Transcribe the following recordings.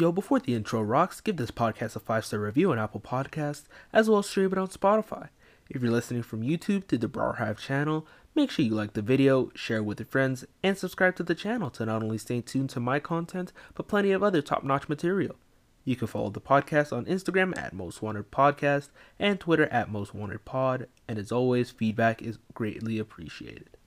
Yo, before the intro rocks, give this podcast a five star review on Apple Podcasts, as well as stream it on Spotify. If you're listening from YouTube to the Brar Hive channel, make sure you like the video, share it with your friends, and subscribe to the channel to not only stay tuned to my content, but plenty of other top notch material. You can follow the podcast on Instagram at Most Wanted Podcast and Twitter at Most Wanted Pod. And as always, feedback is greatly appreciated.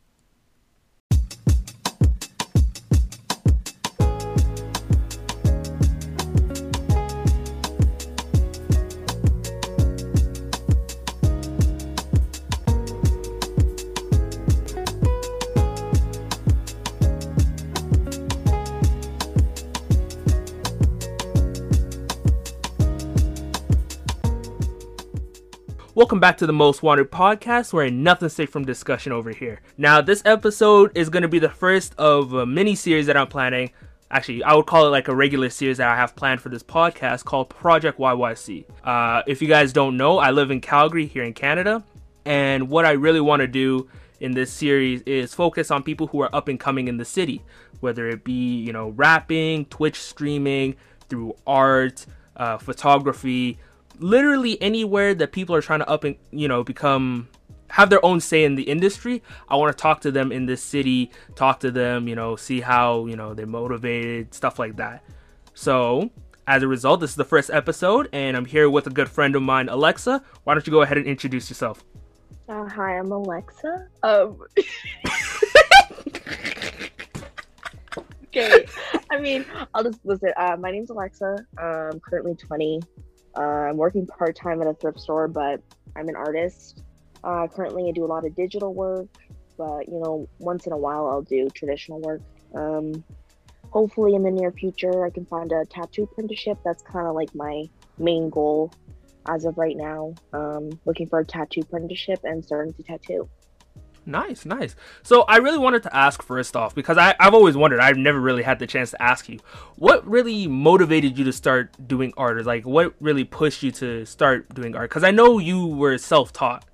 Welcome back to the Most Wanted podcast, where nothing's safe from discussion over here. Now, this episode is going to be the first of a mini series that I'm planning. Actually, I would call it like a regular series that I have planned for this podcast called Project YYC. Uh, if you guys don't know, I live in Calgary here in Canada, and what I really want to do in this series is focus on people who are up and coming in the city, whether it be you know rapping, Twitch streaming, through art, uh, photography literally anywhere that people are trying to up and you know become have their own say in the industry i want to talk to them in this city talk to them you know see how you know they're motivated stuff like that. So as a result this is the first episode and i'm here with a good friend of mine alexa. Why don't you go ahead and introduce yourself? Uh, hi i'm alexa. Um okay i mean i'll just listen uh, my name's alexa. I'm currently 20 uh, I'm working part time at a thrift store, but I'm an artist. Uh, currently, I do a lot of digital work, but you know, once in a while, I'll do traditional work. Um, hopefully, in the near future, I can find a tattoo apprenticeship. That's kind of like my main goal as of right now. Um, looking for a tattoo apprenticeship and starting to tattoo. Nice, nice. So I really wanted to ask first off because I, I've always wondered. I've never really had the chance to ask you what really motivated you to start doing art, or like what really pushed you to start doing art? Because I know you were self-taught.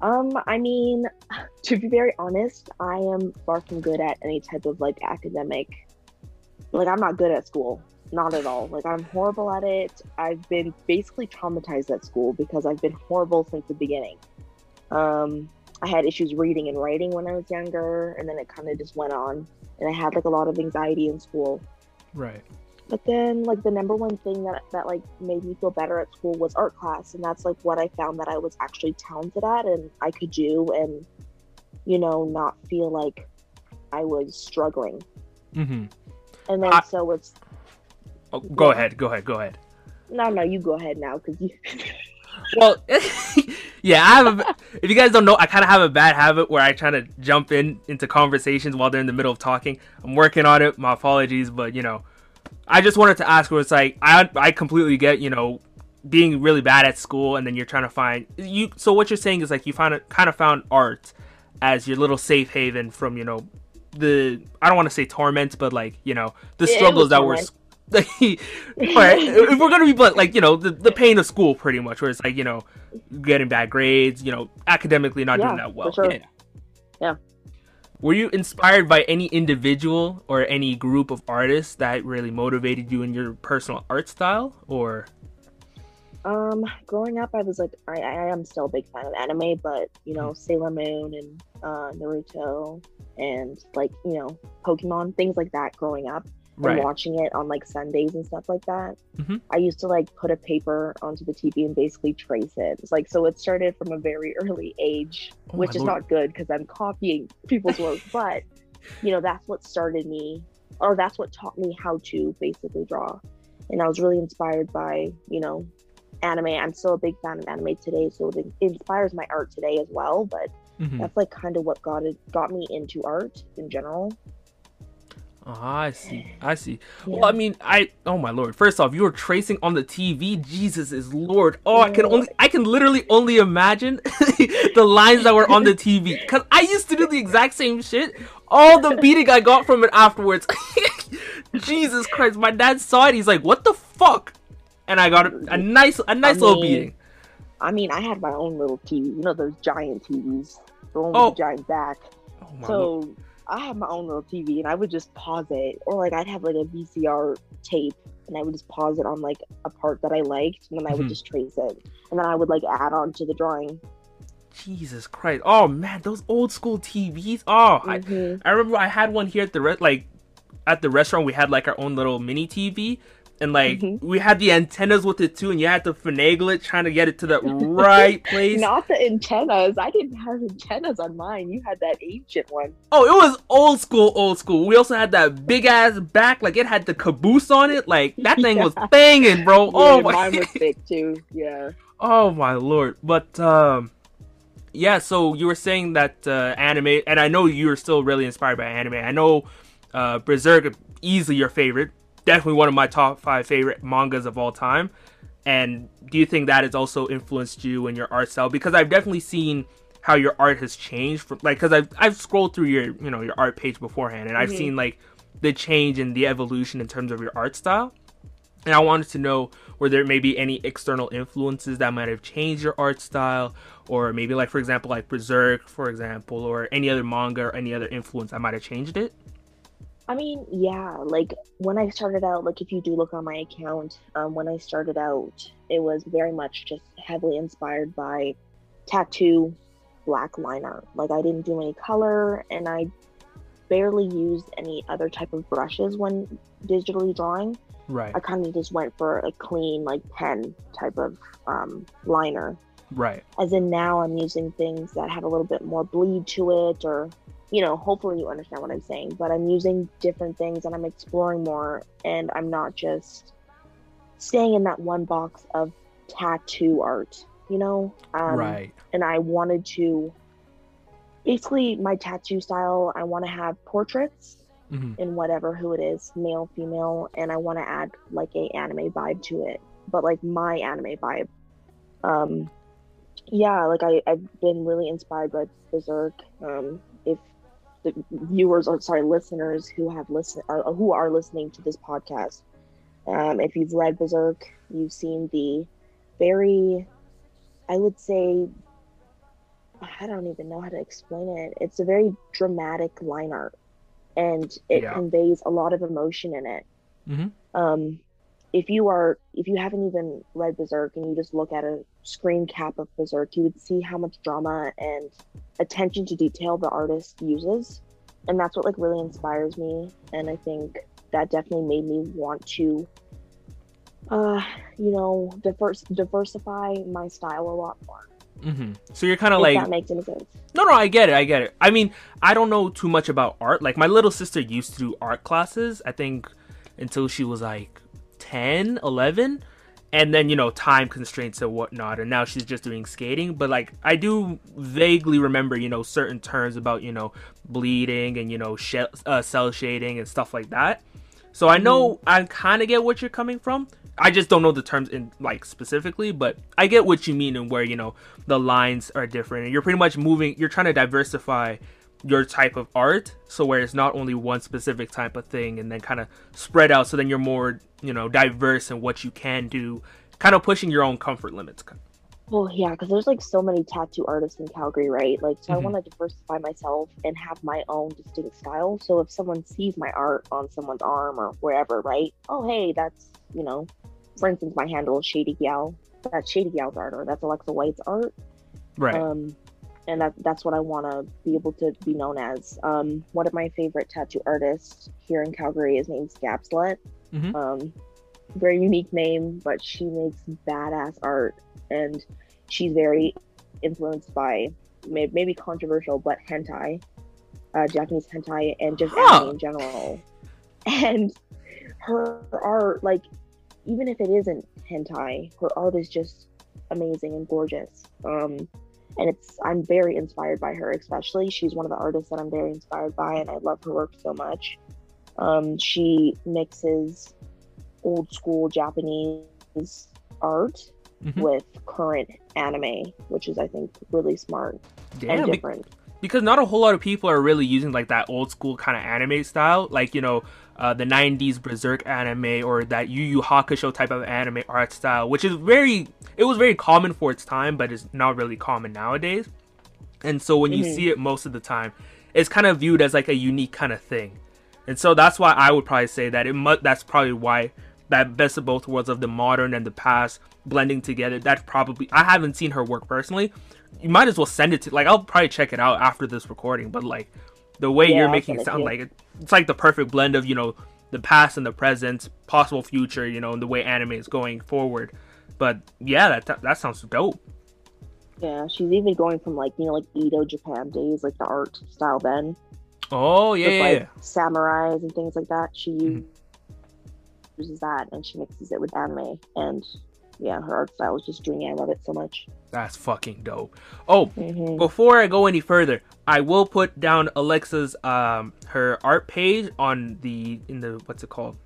Um, I mean, to be very honest, I am far from good at any type of like academic. Like I'm not good at school, not at all. Like I'm horrible at it. I've been basically traumatized at school because I've been horrible since the beginning. Um, I had issues reading and writing when I was younger, and then it kind of just went on. And I had like a lot of anxiety in school. Right. But then, like the number one thing that that like made me feel better at school was art class, and that's like what I found that I was actually talented at, and I could do, and you know, not feel like I was struggling. Mm-hmm. And then I... so it's. Oh, go yeah. ahead. Go ahead. Go ahead. No, no, you go ahead now, because you. well, yeah, I have. A, if you guys don't know, I kind of have a bad habit where I try to jump in into conversations while they're in the middle of talking. I'm working on it. My apologies, but you know, I just wanted to ask where it's like I I completely get you know being really bad at school and then you're trying to find you. So what you're saying is like you found it kind of found art as your little safe haven from you know the I don't want to say torment, but like you know the struggles that torment. were like, if we're gonna be blunt, like you know, the, the pain of school, pretty much, where it's like you know, getting bad grades, you know, academically not yeah, doing that well. Sure. Yeah. yeah. Were you inspired by any individual or any group of artists that really motivated you in your personal art style, or? Um, growing up, I was like, I, I am still a big fan of anime, but you know, mm. Sailor Moon and uh, Naruto and like you know, Pokemon, things like that. Growing up, right. and watching it on like Sundays and stuff like that. Mm-hmm. I used to like put a paper onto the TV and basically trace it. It's like so it started from a very early age, oh, which is Lord. not good because I'm copying people's work, but you know that's what started me, or that's what taught me how to basically draw. And I was really inspired by you know anime. I'm still a big fan of anime today, so it inspires my art today as well. But mm-hmm. that's like kind of what got it got me into art in general. Oh, I see. I see. Yeah. Well, I mean, I oh my lord. First off, you were tracing on the TV. Jesus is Lord. Oh, I can only I can literally only imagine the lines that were on the TV cuz I used to do the exact same shit. All the beating I got from it afterwards. Jesus Christ. My dad saw it. He's like, "What the fuck?" And I got a, a nice a nice I little mean, beating. I mean, I had my own little TV. You know those giant TVs. The one with oh. the giant back. Oh, so lord I had my own little TV and I would just pause it, or like I'd have like a VCR tape and I would just pause it on like a part that I liked, and then I would Mhm. just trace it, and then I would like add on to the drawing. Jesus Christ! Oh man, those old school TVs. Oh, I, Mhm. I remember I had one here at the re- like at the restaurant. We had like our own little mini TV, and like Mhm. we had the antennas with it too, and you had to finagle it trying to get it to the right place. Not the antennas. I didn't have antennas on mine. You had that ancient one. Oh, it was old school, old school. We also had that big ass back, like it had the caboose on it. Like that thing was Yeah. banging, bro. Oh my, mine was thick too. Yeah. oh my lord. But um, yeah. So you were saying that uh, anime, and I know you were still really inspired by anime. I know uh, Berserk easily your favorite, definitely one of my top five favorite mangas of all time. And do you think that has also influenced you in your art style? Because I've definitely seen how your art has changed from like because I've I've scrolled through your you know your art page beforehand and I've Mhm. seen like the change and the evolution in terms of your art style. And I wanted to know were there maybe any external influences that might have changed your art style, or maybe like for example like Berserk, for example, or any other manga or any other influence that might have changed it. I mean, yeah, like when I started out, like if you do look on my account, um, when I started out, it was very much just heavily inspired by tattoo black liner. Like I didn't do any color and I barely used any other type of brushes when digitally drawing. Right. I kind of just went for a clean, like pen type of um, liner. Right. As in now, I'm using things that have a little bit more bleed to it, or you know, hopefully you understand what I'm saying. But I'm using different things and I'm exploring more, and I'm not just staying in that one box of tattoo art, you know. Um, right. And I wanted to basically my tattoo style. I want to have portraits hmm in whatever who it is, male, female, and I want to add like a anime vibe to it, but like my anime vibe. Um, yeah, like I I've been really inspired by Berserk. Um, if the viewers or sorry listeners who have listened uh, who are listening to this podcast, um, if you've read Berserk, you've seen the very, I would say. I don't even know how to explain it. It's a very dramatic line art and it Yeah. conveys a lot of emotion in it. Mhm. Um, if you are, if you haven't even read Berserk and you just look at a screen cap of Berserk, you would see how much drama and attention to detail the artist uses, and that's what like really inspires me. And I think that definitely made me want to, uh, you know, divers- diversify my style a lot more. hmm So you're kind of like that makes any sense. No, no, I get it. I get it. I mean, I don't know too much about art. Like, my little sister used to do art classes, I think, until she was like 10, 11. And then, you know, time constraints and whatnot. And now she's just doing skating. But, like, I do vaguely remember, you know, certain terms about, you know, bleeding and, you know, uh, cell shading and stuff like that. So I know I kind of get what you're coming from. I just don't know the terms in like specifically, but I get what you mean and where you know the lines are different and you're pretty much moving. You're trying to diversify your type of art, so where it's not only one specific type of thing, and then kind of spread out. So then you're more you know diverse in what you can do, kind of pushing your own comfort limits. Well, yeah, because there's like so many tattoo artists in Calgary, right? Like, so I Mhm. want to diversify myself and have my own distinct style. So if someone sees my art on someone's arm or wherever, right? Oh, hey, that's, you know, for instance, my handle is Shady Gal. That's Shady Gal's art, or that's Alexa White's art. Right. Um, and that, that's what I want to be able to be known as. Um, one of my favorite tattoo artists here in Calgary is named Scapslet. Mhm. Um, very unique name, but she makes badass art, and she's very influenced by may- maybe controversial, but hentai, uh, Japanese hentai, and just Huh. anime in general. And her art, like, even if it isn't hentai, her art is just amazing and gorgeous. Um, and it's I'm very inspired by her, especially she's one of the artists that I'm very inspired by, and I love her work so much. Um, she mixes old school Japanese art Mhm. with current anime, which is I think really smart Damn, and be- because not a whole lot of people are really using like that old school kind of anime style, like you know, uh, the '90s Berserk anime or that Yu Yu Hakusho type of anime art style, which is very, it was very common for its time, but is not really common nowadays. And so when you Mhm. see it most of the time, it's kind of viewed as like a unique kind of thing, and so that's why I would probably say that it mu- that's probably why that best of both worlds of the modern and the past blending together. That's probably I haven't seen her work personally. You might as well send it to like I'll probably check it out after this recording, but like the way Yeah, you're making it sound like it, it's like the perfect blend of you know the past and the present, possible future, you know, and the way anime is going forward. But yeah, that that, that sounds dope. Yeah, she's even going from like you know like Edo Japan days, like the art style then, Oh yeah, with yeah, like yeah. samurais and things like that. She Mhm. uses that and she mixes it with anime, and yeah, her art style is just dreamy. I love it so much. that's fucking dope. Oh, hmm before I go any further, I will put down Alexa's um her art page on the in the what's it called?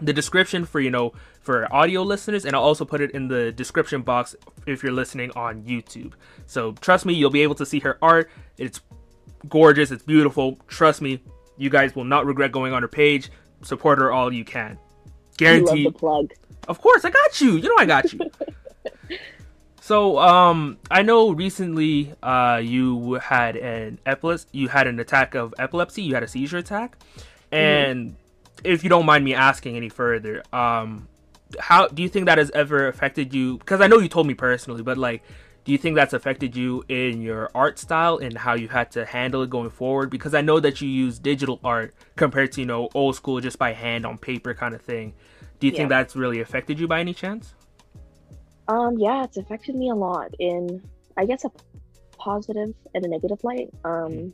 The description for you know for audio listeners and I'll also put it in the description box if you're listening on YouTube. So trust me, you'll be able to see her art. It's gorgeous, it's beautiful. Trust me, you guys will not regret going on her page. Support her all you can. The plug. Of course, I got you. You know I got you. so, um, I know recently, uh, you had an epilepsy. You had an attack of epilepsy. You had a seizure attack, and if you don't mind me asking any further, um, how do you think that has ever affected you? Because I know you told me personally, but like, do you think that's affected you in your art style and how you had to handle it going forward? Because I know that you use digital art compared to you know old school, just by hand on paper kind of thing. Do you think that's really affected you by any chance? Um, yeah, it's affected me a lot in, I guess, a positive and a negative light. Um,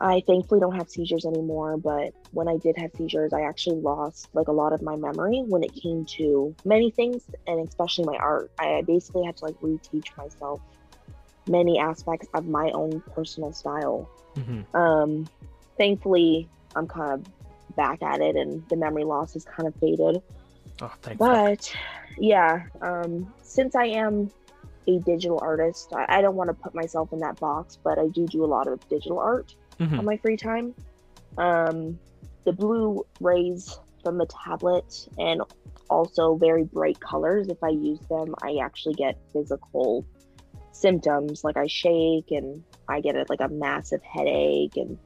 I thankfully don't have seizures anymore, but when I did have seizures, I actually lost like a lot of my memory when it came to many things, and especially my art. I basically had to like reteach myself many aspects of my own personal style. Mm-hmm. Um, thankfully, I'm kind of back at it, and the memory loss has kind of faded. Oh, thank. But yeah, um, since I am a digital artist, I, I don't want to put myself in that box, but I do do a lot of digital art Mhm. on my free time. Um, the blue rays from the tablet and also very bright colors, if I use them, I actually get physical symptoms like I shake and I get a, like a massive headache and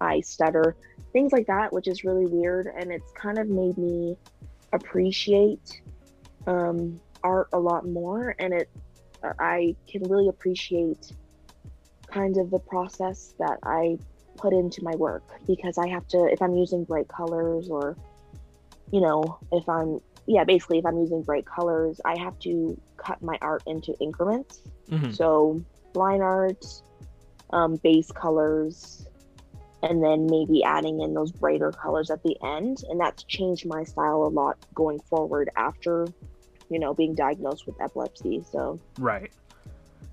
I stutter, things like that, which is really weird. And it's kind of made me appreciate um, art a lot more. And it, I can really appreciate kind of the process that I put into my work because I have to, if I'm using bright colors or, you know, if I'm, yeah, basically, if I'm using bright colors, I have to cut my art into increments. Mhm. So, line art, um, base colors, and then maybe adding in those brighter colors at the end. And that's changed my style a lot going forward after, you know, being diagnosed with epilepsy. So, Right.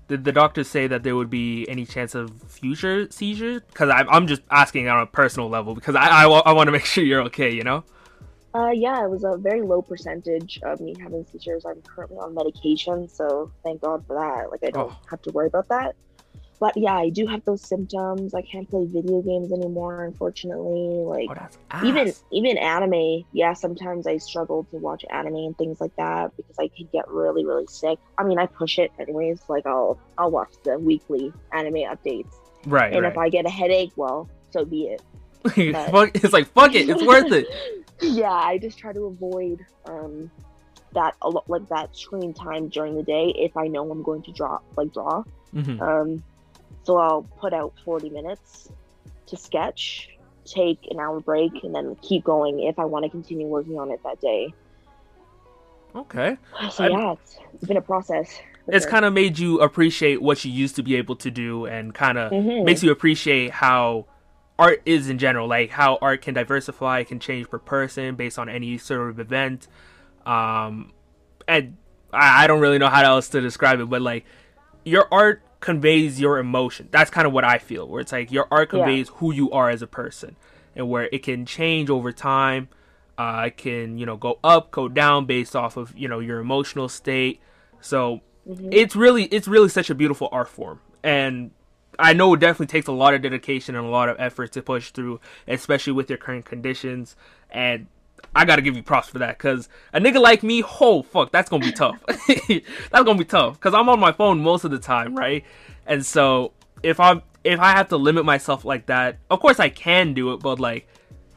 Did the doctors say that there would be any chance of future seizures? Because I'm, I'm just asking on a personal level because I, I, want to make sure you're okay, you know? Uh, yeah, it was a very low percentage of me having seizures. I'm currently on medication, so thank God for that. Like, I don't Oh. have to worry about that. But yeah, I do have those symptoms. I can't play video games anymore, unfortunately. Like, Oh, even even anime, yeah, sometimes I struggle to watch anime and things like that because I can get really really sick. I mean, I push it anyways. Like, I'll I'll watch the weekly anime updates, Right, and right. if I get a headache, well, so be it. but- Fuck- it's like, fuck it, it's worth it. yeah, I just try to avoid um that a lot like that screen time during the day if I know I'm going to draw like draw. Mhm. Um so I'll put out 40 minutes to sketch, take an hour break and then keep going if I want to continue working on it that day. Okay. So I'm- yeah, it's, it's been a process. It's sure. kind of made you appreciate what you used to be able to do and kind of Mhm. makes you appreciate how art is in general like how art can diversify can change per person based on any sort of event um and I, I don't really know how else to describe it but like your art conveys your emotion that's kind of what i feel where it's like your art Yeah. conveys who you are as a person and where it can change over time uh it can you know go up go down based off of you know your emotional state so Mhm. it's really it's really such a beautiful art form and i know it definitely takes a lot of dedication and a lot of effort to push through especially with your current conditions and i gotta give you props for that because a nigga like me oh fuck that's gonna be tough that's gonna be tough because i'm on my phone most of the time right and so if i'm if i have to limit myself like that of course i can do it but like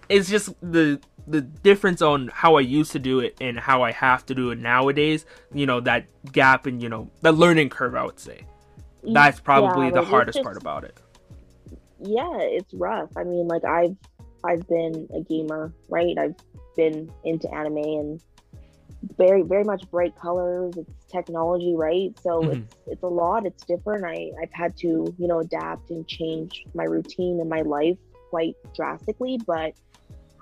it's just the the difference on how I used to do it and how I have to do it nowadays. You know that gap and you know the learning curve. I would say that's probably Yeah, the hardest it's part about it. yeah, it's rough. I mean, like I've I've been a gamer, right? I've been into anime and very very much bright colors. It's technology, right? So Mhm. it's it's a lot. It's different. I I've had to you know adapt and change my routine and my life quite drastically, but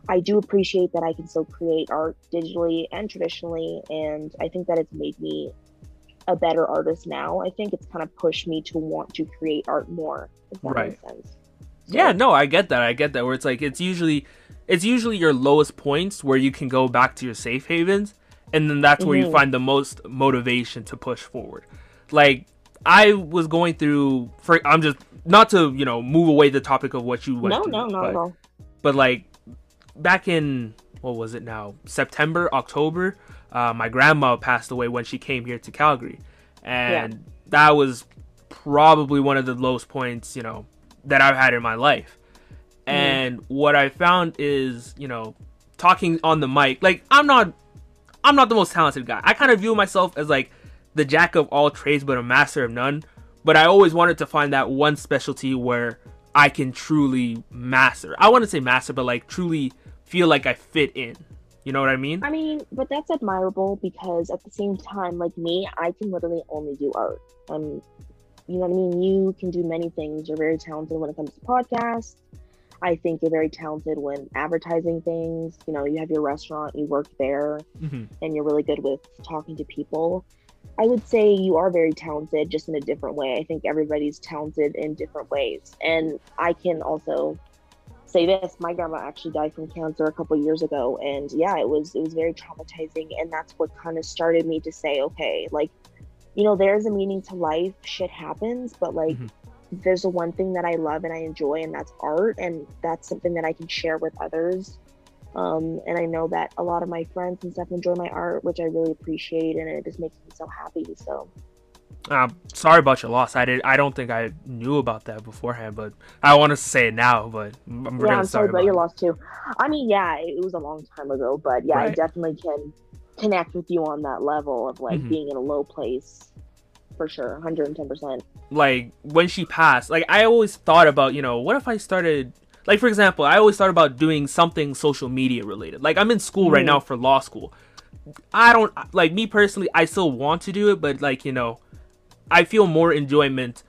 I do appreciate that I can still create art digitally and traditionally, and I think that it's made me a better artist now. I think it's kind of pushed me to want to create art more. If that Right. makes sense. Yeah, no, I get that. I get that. Where it's like it's usually it's usually your lowest points where you can go back to your safe havens, and then that's where you Mhm. find the most motivation to push forward. Like I was going through. For I'm just not to you know move away the topic of what you went No, through, no, not but, all. but like back in what was it now September October, uh, my grandma passed away when she came here to Calgary, and that was probably one of the lowest points you know that I've had in my life. And what I found is, you know, talking on the mic, like I'm not I'm not the most talented guy. I kind of view myself as like the jack of all trades but a master of none. But I always wanted to find that one specialty where I can truly master. I want to say master, but like truly feel like I fit in. You know what I mean? I mean, but that's admirable because at the same time, like me, I can literally only do art. Um, you know what I mean? You can do many things. You're very talented when it comes to podcasts. I think you're very talented when advertising things. You know, you have your restaurant, you work there, hmm and you're really good with talking to people. I would say you are very talented, just in a different way. I think everybody's talented in different ways. And I can also say this my grandma actually died from cancer a couple years ago and yeah it was it was very traumatizing and that's what kind of started me to say okay like you know there's a meaning to life shit happens but like Mhm. there's the one thing that i love and i enjoy and that's art and that's something that i can share with others um, and i know that a lot of my friends and stuff enjoy my art which i really appreciate and it just makes me so happy so Uh, sorry about your loss. I did. I don't think I knew about that beforehand, but I want to say it now. But I'm yeah really i'm sorry about your it. loss too i mean yeah it was a long time ago but yeah i definitely can connect with you on that level of like Mhm. being in a low place for sure 110% like when she passed like i always thought about you know what if i started like for example i always thought about doing something social media related like i'm in school right Mhm. now for law school i don't like me personally i still want to do it but like you know i feel more enjoyment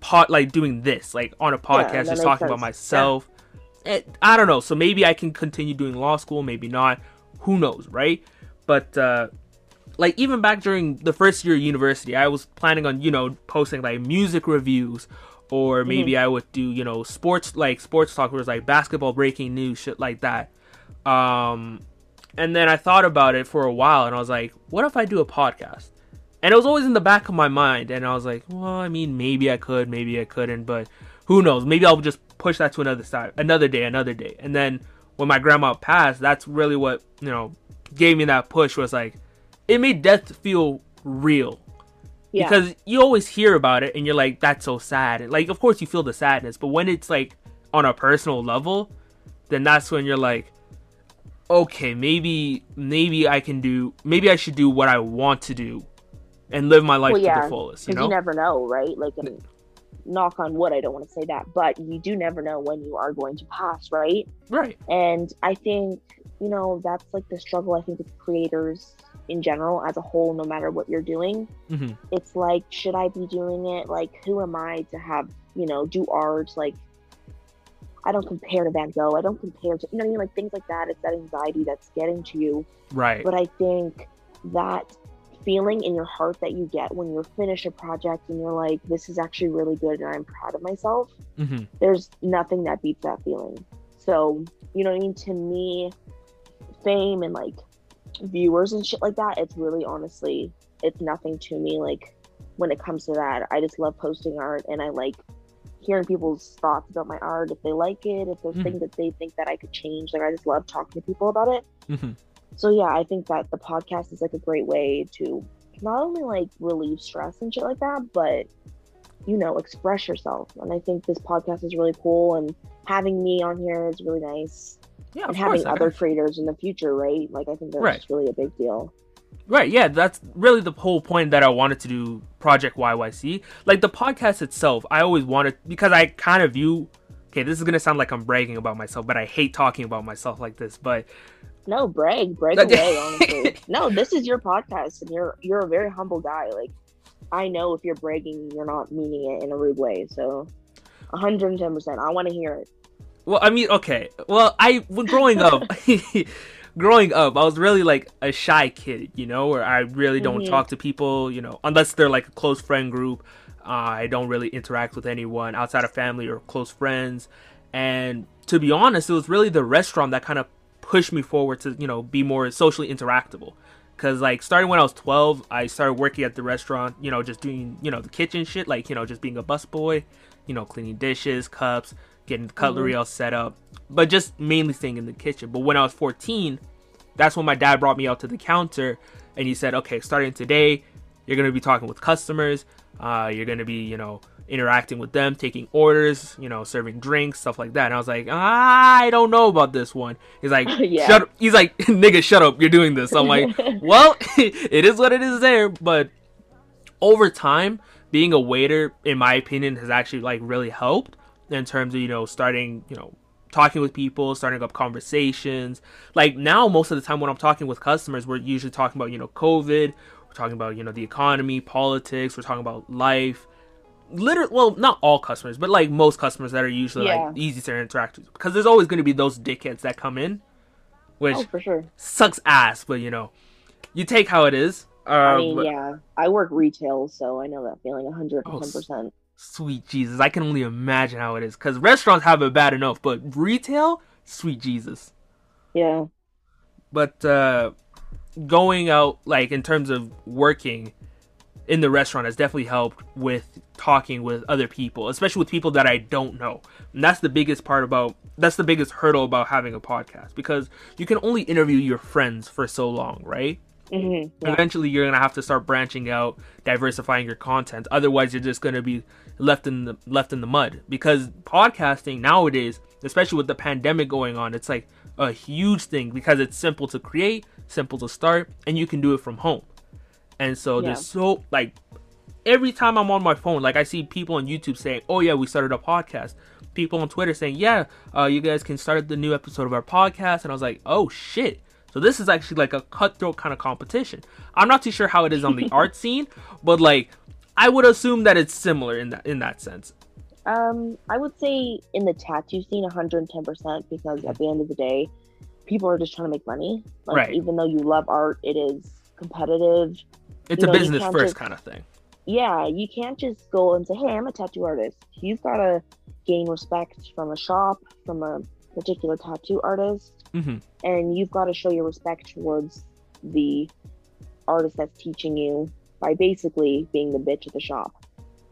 pot like doing this like on a podcast that just talking about sense. myself It- i don't know so maybe i can continue doing law school maybe not who knows right but uh like even back during the first year of university, I was planning on you know posting like music reviews, or maybe I would do you know sports like sports talk where it's like basketball breaking news shit like that. Um, and then I thought about it for a while, and I was like, what if I do a podcast? And it was always in the back of my mind, and I was like, well, I mean, maybe I could, maybe I couldn't, but who knows? Maybe I'll just push that to another side, another day, another day. And then when my grandma passed, that's really what you know gave me that push. Was like it made death feel real. Yeah. Because you always hear about it and you're like that's so sad. And like of course you feel the sadness but when it's like on a personal level then that's when you're like okay maybe maybe i can do maybe i should do what i want to do and live my life Well, to the fullest you because know? you never know right? Like and knock on wood i don't want to say that but you do never know when you are going to pass right? Right. And i think you know that's like the struggle i think with creators in general as a whole no matter what you're doing. Hmm it's like should i be doing it? Like who am i to have you know do art? Like i don't compare to van gogh. I don't compare to you know what i mean? Like things like that. It's that anxiety that's getting to you. Right. But i think that feeling in your heart that you get when you finish a project and you're like this is actually really good and i'm proud of myself hmm there's nothing that beats that feeling. So you know what i mean? To me fame and like viewers and shit like that it's really honestly it's nothing to me like when it comes to that. I just love posting art and i like hearing people's thoughts about my art if they like it if there's Mhm. things that they think that i could change like i just love talking to people about it. Hmm so yeah i think that the podcast is like a great way to not only like relieve stress and shit like that but you know express yourself. And i think this podcast is really cool and having me on here is really nice Yeah, and having other creators in the future, right? Like I think that's Right. really a big deal. Right, yeah, that's really the whole point that I wanted to do Project YYC. Like the podcast itself, I always wanted because I kind of view okay, this is going to sound like I'm bragging about myself, but I hate talking about myself like this, but No, brag, brag away, honestly. no, this is your podcast and you're you're a very humble guy. Like I know if you're bragging, you're not meaning it in a rude way. So 110%. I want to hear it. Well, I mean, okay. Well, I when growing up growing up, I was really like a shy kid, you know, where I really don't Mhm. talk to people, you know, unless they're like a close friend group. Uh, I don't really interact with anyone outside of family or close friends. And to be honest, it was really the restaurant that kind of pushed me forward to, you know, be more socially interactable. Cause like starting when I was 12, I started working at the restaurant, you know, just doing, you know, the kitchen shit, like, you know, just being a busboy, you know, cleaning dishes, cups, getting the cutlery all set up, but just mainly staying in the kitchen. But when I was 14, that's when my dad brought me out to the counter and he said, okay, starting today, you're going to be talking with customers. Uh, you're going to be, you know, interacting with them, taking orders, you know, serving drinks, stuff like that. And I was like, I don't know about this one. He's like, Yeah. shut up. He's like, nigga, shut up. You're doing this. I'm like, well, it is what it is there. But over time, being a waiter, in my opinion, has actually like really helped in terms of, you know, starting, you know, talking with people, starting up conversations. Like now, most of the time when I'm talking with customers, we're usually talking about, you know, COVID. We're talking about, you know, the economy, politics. We're talking about life. Literally, well, not all customers, but like most customers that are usually Yeah. like easy to interact with. Because there's always going to be those dickheads that come in, which Oh, for sure. sucks ass, but you know, you take how it is. Uh, I mean, but- yeah, I work retail, so I know that feeling 110%. Sweet Jesus, I can only imagine how it is. Because restaurants have it bad enough, but retail, sweet Jesus. Yeah. But uh, going out, like in terms of working in the restaurant, has definitely helped with talking with other people, especially with people that I don't know. And that's the biggest part about. That's the biggest hurdle about having a podcast because you can only interview your friends for so long, right? hmm yeah. eventually you're gonna have to start branching out diversifying your content otherwise you're just gonna be left in the left in the mud. Because podcasting nowadays especially with the pandemic going on it's like a huge thing because it's simple to create simple to start and you can do it from home. And so Yeah. there's so like every time i'm on my phone like i see people on youtube saying oh yeah we started a podcast. People on twitter saying yeah uh, you guys can start the new episode of our podcast. And i was like oh shit. So this is actually like a cutthroat kind of competition. I'm not too sure how it is on the art scene, but like I would assume that it's similar in that in that sense. Um, I would say in the tattoo scene, 110%, because at the end of the day, people are just trying to make money. Like, Right. even though you love art, it is competitive. It's You a know, business first just- kind of thing. Yeah, you can't just go and say, hey, I'm a tattoo artist. You've got to gain respect from a shop, from a particular tattoo artist, hmm and you've got to show your respect towards the artist that's teaching you by basically being the bitch at the shop.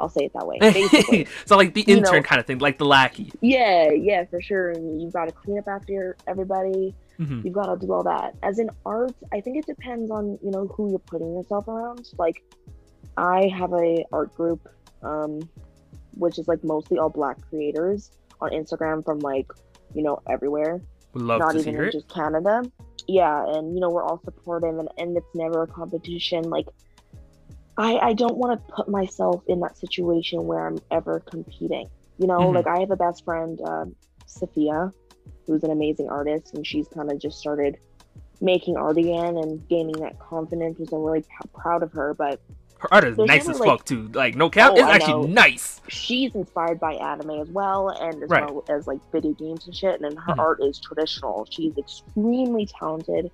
I'll say it that way. So like the You intern know- kind of thing, like the lackey. yeah, yeah, for sure. And you've got to clean up after your, everybody. hmm You've got to do all that. As in art, I think it depends on you know who you're putting yourself around. Like, I have a art group, um, which is like mostly all black creators on Instagram from like you know everywhere love not to even hear in it. just Canada. Yeah, and you know we're all supportive, and, and it's never a competition. Like, I I don't want to put myself in that situation where I'm ever competing. You know, Mhm. like I have a best friend, um, Sophia, who's an amazing artist, and she's kind of just started making art again and gaining that confidence. which I'm really p- proud of her. But Her art is nice as like- fuck too. Like no cap, Oh, it's I actually know. nice. she's inspired by anime as well and as Right. well as like video games and shit and her Mhm. art is traditional she's extremely talented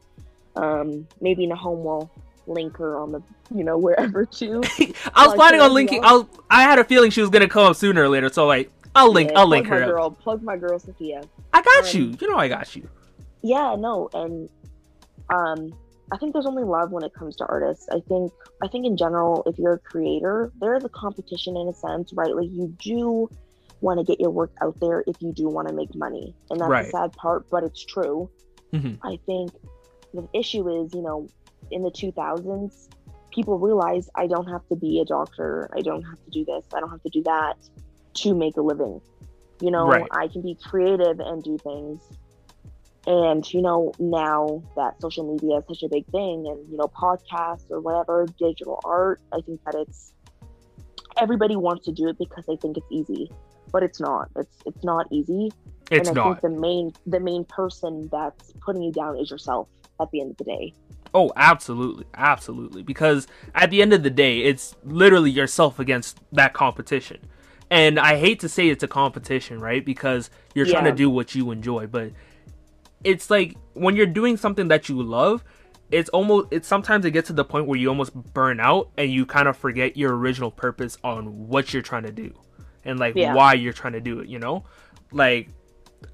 um maybe Nahome will link her on the you know wherever too I was planning on linking. I was, I had a feeling she was gonna come up sooner or later, so like I'll link. Yeah, I'll link her. Up. girl plug my girl Sophia I got Um, you. You know I got you. yeah no and um i think there's only love when it comes to artists i think i think in general if you're a creator there is a competition in a sense right like you do want to get your work out there if you do want to make money and that's Right. the sad part but it's true Mhm. i think the issue is you know in the 2000s people realized i don't have to be a doctor i don't have to do this i don't have to do that to make a living you know Right. i can be creative and do things And you know, now that social media is such a big thing, and you know, podcasts or whatever, digital art, I think that it's everybody wants to do it because they think it's easy, but it's not. It's it's not easy. It's and I not. think the main the main person that's putting you down is yourself at the end of the day. Oh, absolutely, absolutely. Because at the end of the day, it's literally yourself against that competition. And I hate to say it's a competition, right? Because you're trying to do what you enjoy, but it's like when you're doing something that you love, it's almost it's sometimes it gets to the point where you almost burn out and you kind of forget your original purpose on what you're trying to do and like Yeah. why you're trying to do it, you know? Like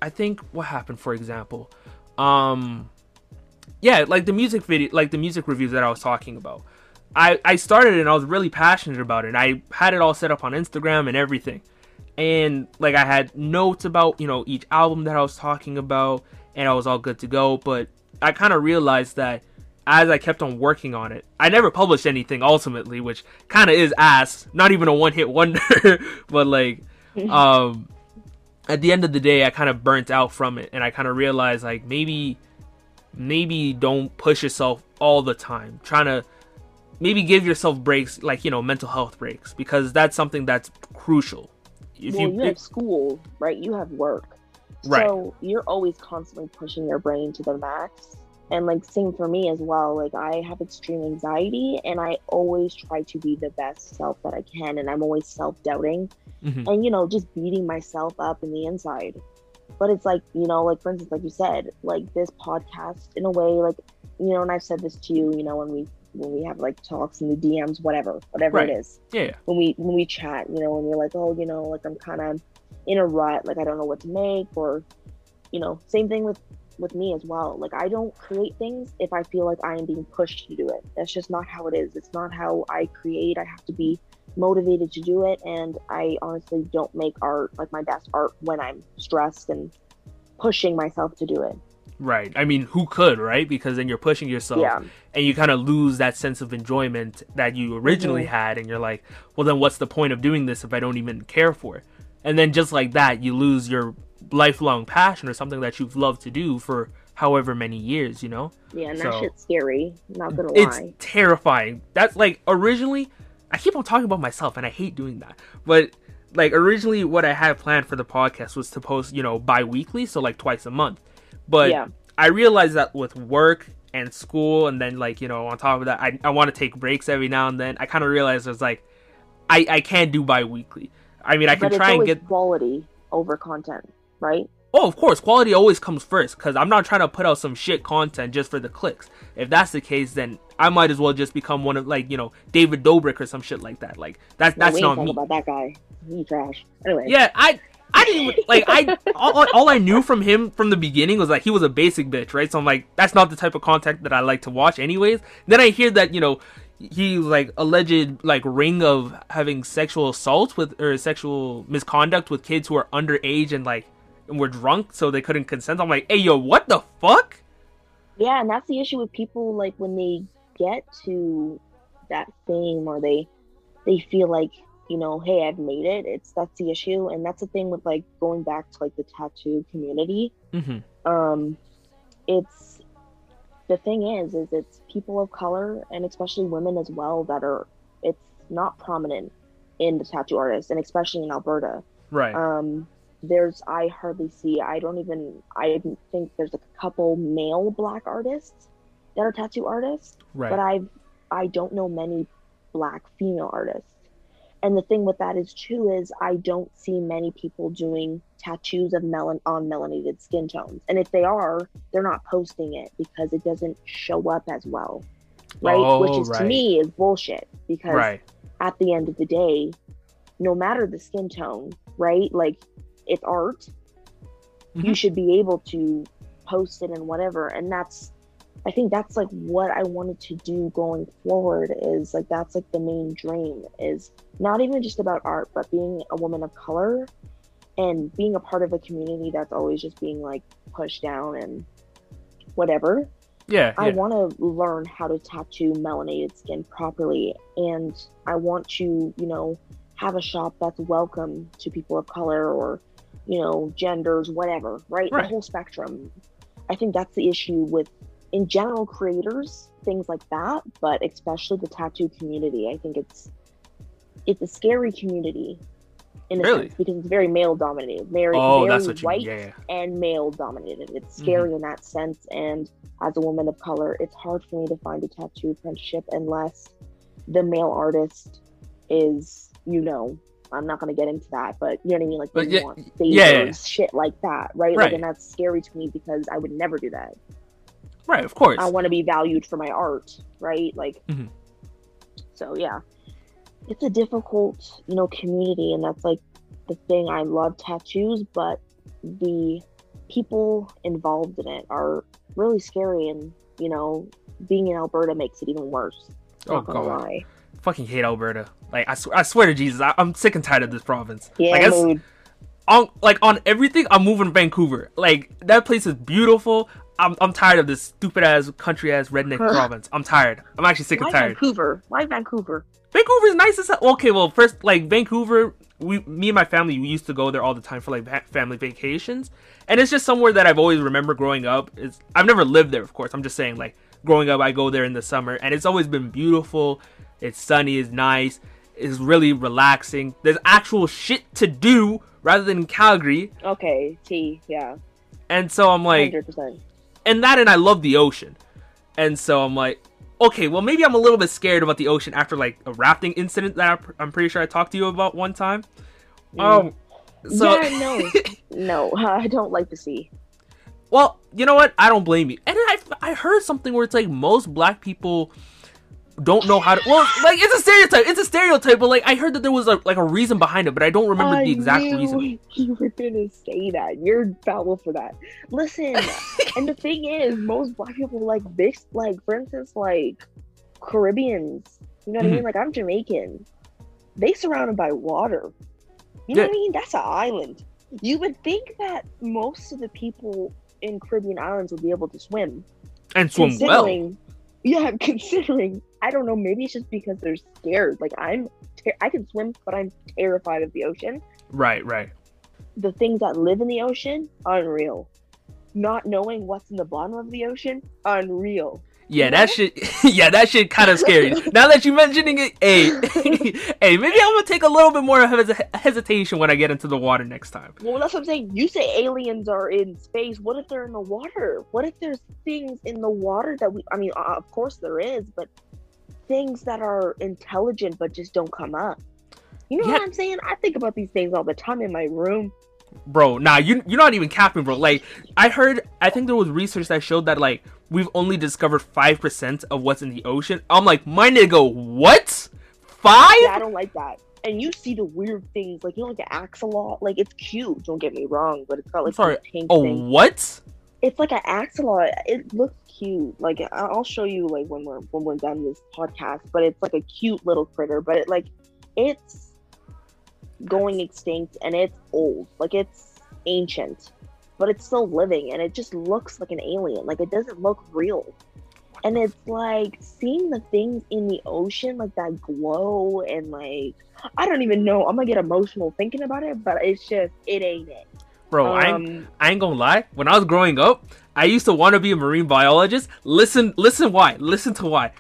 I think what happened for example, um yeah, like the music video, like the music reviews that I was talking about. I I started it and I was really passionate about it. And I had it all set up on Instagram and everything. And like I had notes about, you know, each album that I was talking about and I was all good to go, but I kind of realized that as I kept on working on it, I never published anything ultimately, which kind of is ass, not even a one-hit wonder, but like um at the end of the day I kind of burnt out from it and I kind of realized like maybe maybe don't push yourself all the time. Trying to maybe give yourself breaks, like you know, mental health breaks, because that's something that's crucial. If well, you, you, have school, right? You have work. Right. So you're always constantly pushing your brain to the max. And like same for me as well. Like I have extreme anxiety and I always try to be the best self that I can and I'm always self-doubting Mhm. and you know, just beating myself up in the inside. But it's like, you know, like for instance, like you said, like this podcast in a way, like, you know, and I've said this to you, you know, when we when we have like talks in the DMs, whatever, whatever Right. it is yeah, when we when we chat, you know, and you're like, oh, you know, like I'm kind of in a rut, like I don't know what to make, or you know, same thing with with me as well. Like I don't create things if I feel like I am being pushed to do it. That's just not how it is. It's not how I create. I have to be motivated to do it, and I honestly don't make art like my best art when I'm stressed and pushing myself to do it. right. I mean, who could, right? Because then you're pushing yourself, Yeah, and you kind of lose that sense of enjoyment that you originally Mhm. had, and you're like, well, then what's the point of doing this if I don't even care for it? And then just like that, you lose your lifelong passion or something that you've loved to do for however many years, you know? yeah, and that shit's scary. Not gonna it's lie. terrifying. That's like originally I keep on talking about myself and I hate doing that. But like originally what I had planned for the podcast was to post, you know, bi-weekly, so like twice a month. But Yeah. I realized that with work and school and then like, you know, on top of that I, I want to take breaks every now and then. I kind of realized it's like I I can't do bi-weekly. I mean, I can but try and get quality over content, right? Oh, of course, quality always comes first because I'm not trying to put out some shit content just for the clicks. If that's the case, then I might as well just become one of like you know David Dobrik or some shit like that. Like that's No, that's not me. about that guy. He trash. Anyway. Yeah, I I didn't even like I all, all I knew from him from the beginning was like he was a basic bitch, right? So I'm like that's not the type of content that I like to watch anyways. Then I hear that you know he like alleged like ring of having sexual assault with or sexual misconduct with kids who are underage and like and were drunk so they couldn't consent. I'm like, hey yo, what the fuck? Yeah, and that's the issue with people like when they get to that fame or they they feel like, you know, hey, I've made it. It's that's the issue. And that's the thing with like going back to like the tattoo community. hmm Um it's the thing is is it's people of color and especially women as well that are it's not prominent in the tattoo artists and especially in Alberta. Right. um there's i hardly see i don't even i think there's a couple male black artists that are tattoo artists right. but i've i don't know many black female artists and the thing with that is too is i don't see many people doing tattoos of melan on melanated skin tones and if they are they're not posting it because it doesn't show up as well right Oh, which is to me is bullshit because right. at the end of the day, no matter the skin tone, right? Like it's art. You Mhm. should be able to post it and whatever. And that's I think that's like what I wanted to do going forward is like that's like the main dream is not even just about art, but being a woman of color and being a part of a community that's always just being like pushed down and whatever. Yeah. I yeah. want to learn how to tattoo melanated skin properly, and I want to, you know, have a shop that's welcome to people of color or, you know, genders, whatever, right? Right. The whole spectrum. I think that's the issue with, in general, creators, things like that, but especially the tattoo community. I think it's it's a scary community in a Really? sense because it's very male dominated, very, Oh, very you white mean. Yeah, yeah. and male dominated. It's Mm-hmm. scary in that sense. And as a woman of color, it's hard for me to find a tattoo apprenticeship unless the male artist is, you know, I'm not going to get into that, but you know what I mean? Like, they yeah- want favors, yeah, yeah. shit like that, right? Right. Like, and that's scary to me because I would never do that. Right, of course. I want to be valued for my art, right? Like, mm-hmm. so yeah, it's a difficult, you know, community, and that's like the thing. I love tattoos, but the people involved in it are really scary, and you know, being in Alberta makes it even worse. Oh, God. lie. Fucking hate Alberta. Like I, sw- I swear to Jesus, I- I'm sick and tired of this province. Yeah, like, it's- on like on everything, I'm moving to Vancouver. Like that place is beautiful. I'm I'm tired of this stupid ass country ass redneck province. I'm tired. I'm actually sick Why and tired. Vancouver? Why Vancouver? Vancouver's nice as hell. Okay, well, first like Vancouver, we me and my family we used to go there all the time for like va- family vacations, and it's just somewhere that I've always remembered growing up. It's I've never lived there, of course. I'm just saying like growing up, I go there in the summer, and it's always been beautiful. It's sunny, it's nice, it's really relaxing. There's actual shit to do rather than Calgary, Okay, T. Yeah, and so I'm like, hundred percent. and that and I love the ocean. And so I'm like, okay, well maybe I'm a little bit scared about the ocean after like a rafting incident that I'm pretty sure I talked to you about one time. Um, so yeah, no, no, I don't like the sea. well, you know what? I don't blame you. And I I heard something where it's like most black people don't know how to. Well, like it's a stereotype. It's a stereotype, but like I heard that there was a, like a reason behind it, but I don't remember I the exact reason. You were gonna say that. You're foul for that. Listen, and the thing is, most black people like this, like for instance, like Caribbeans. You know what I Mhm. mean? Like I'm Jamaican. They surrounded by water. You know Yeah. what I mean? That's an island. You would think that most of the people in Caribbean islands would be able to swim. And swim well. Yeah, considering I don't know, maybe it's just because they're scared. Like I'm, ter- I can swim, but I'm terrified of the ocean. Right, right. The things that live in the ocean, unreal. Not knowing what's in the bottom of the ocean, unreal. Yeah, that shit. Yeah, that shit kind of scary. now that you're mentioning it, hey, hey, maybe I'm gonna take a little bit more of hes- hesitation when I get into the water next time. Well, that's what I'm saying. You say aliens are in space. What if they're in the water? What if there's things in the water that we? I mean, uh, of course there is, but things that are intelligent but just don't come up. You know Yeah. what I'm saying? I think about these things all the time in my room. Bro, nah, you you're not even capping, bro. Like I heard, I think there was research that showed that like we've only discovered five percent of what's in the ocean. I'm like, my nigga, what? Five? Yeah, I don't like that. And you see the weird things, like you know, like the axolotl. Like it's cute. Don't get me wrong, but it's got like sorry. this pink Oh, thing. what? It's like an axolotl. It looks cute. Like I'll show you like when we're when we're done this podcast. But it's like a cute little critter. But it like it's going extinct and it's old. Like it's ancient, but it's still living and it just looks like an alien. Like it doesn't look real. And it's like seeing the things in the ocean, like that glow and like I don't even know. I'm gonna get emotional thinking about it, but it's just it ain't it. Bro, I ain't, Um, I ain't gonna lie. When I was growing up, I used to want to be a marine biologist. Listen, listen, why? Listen to why.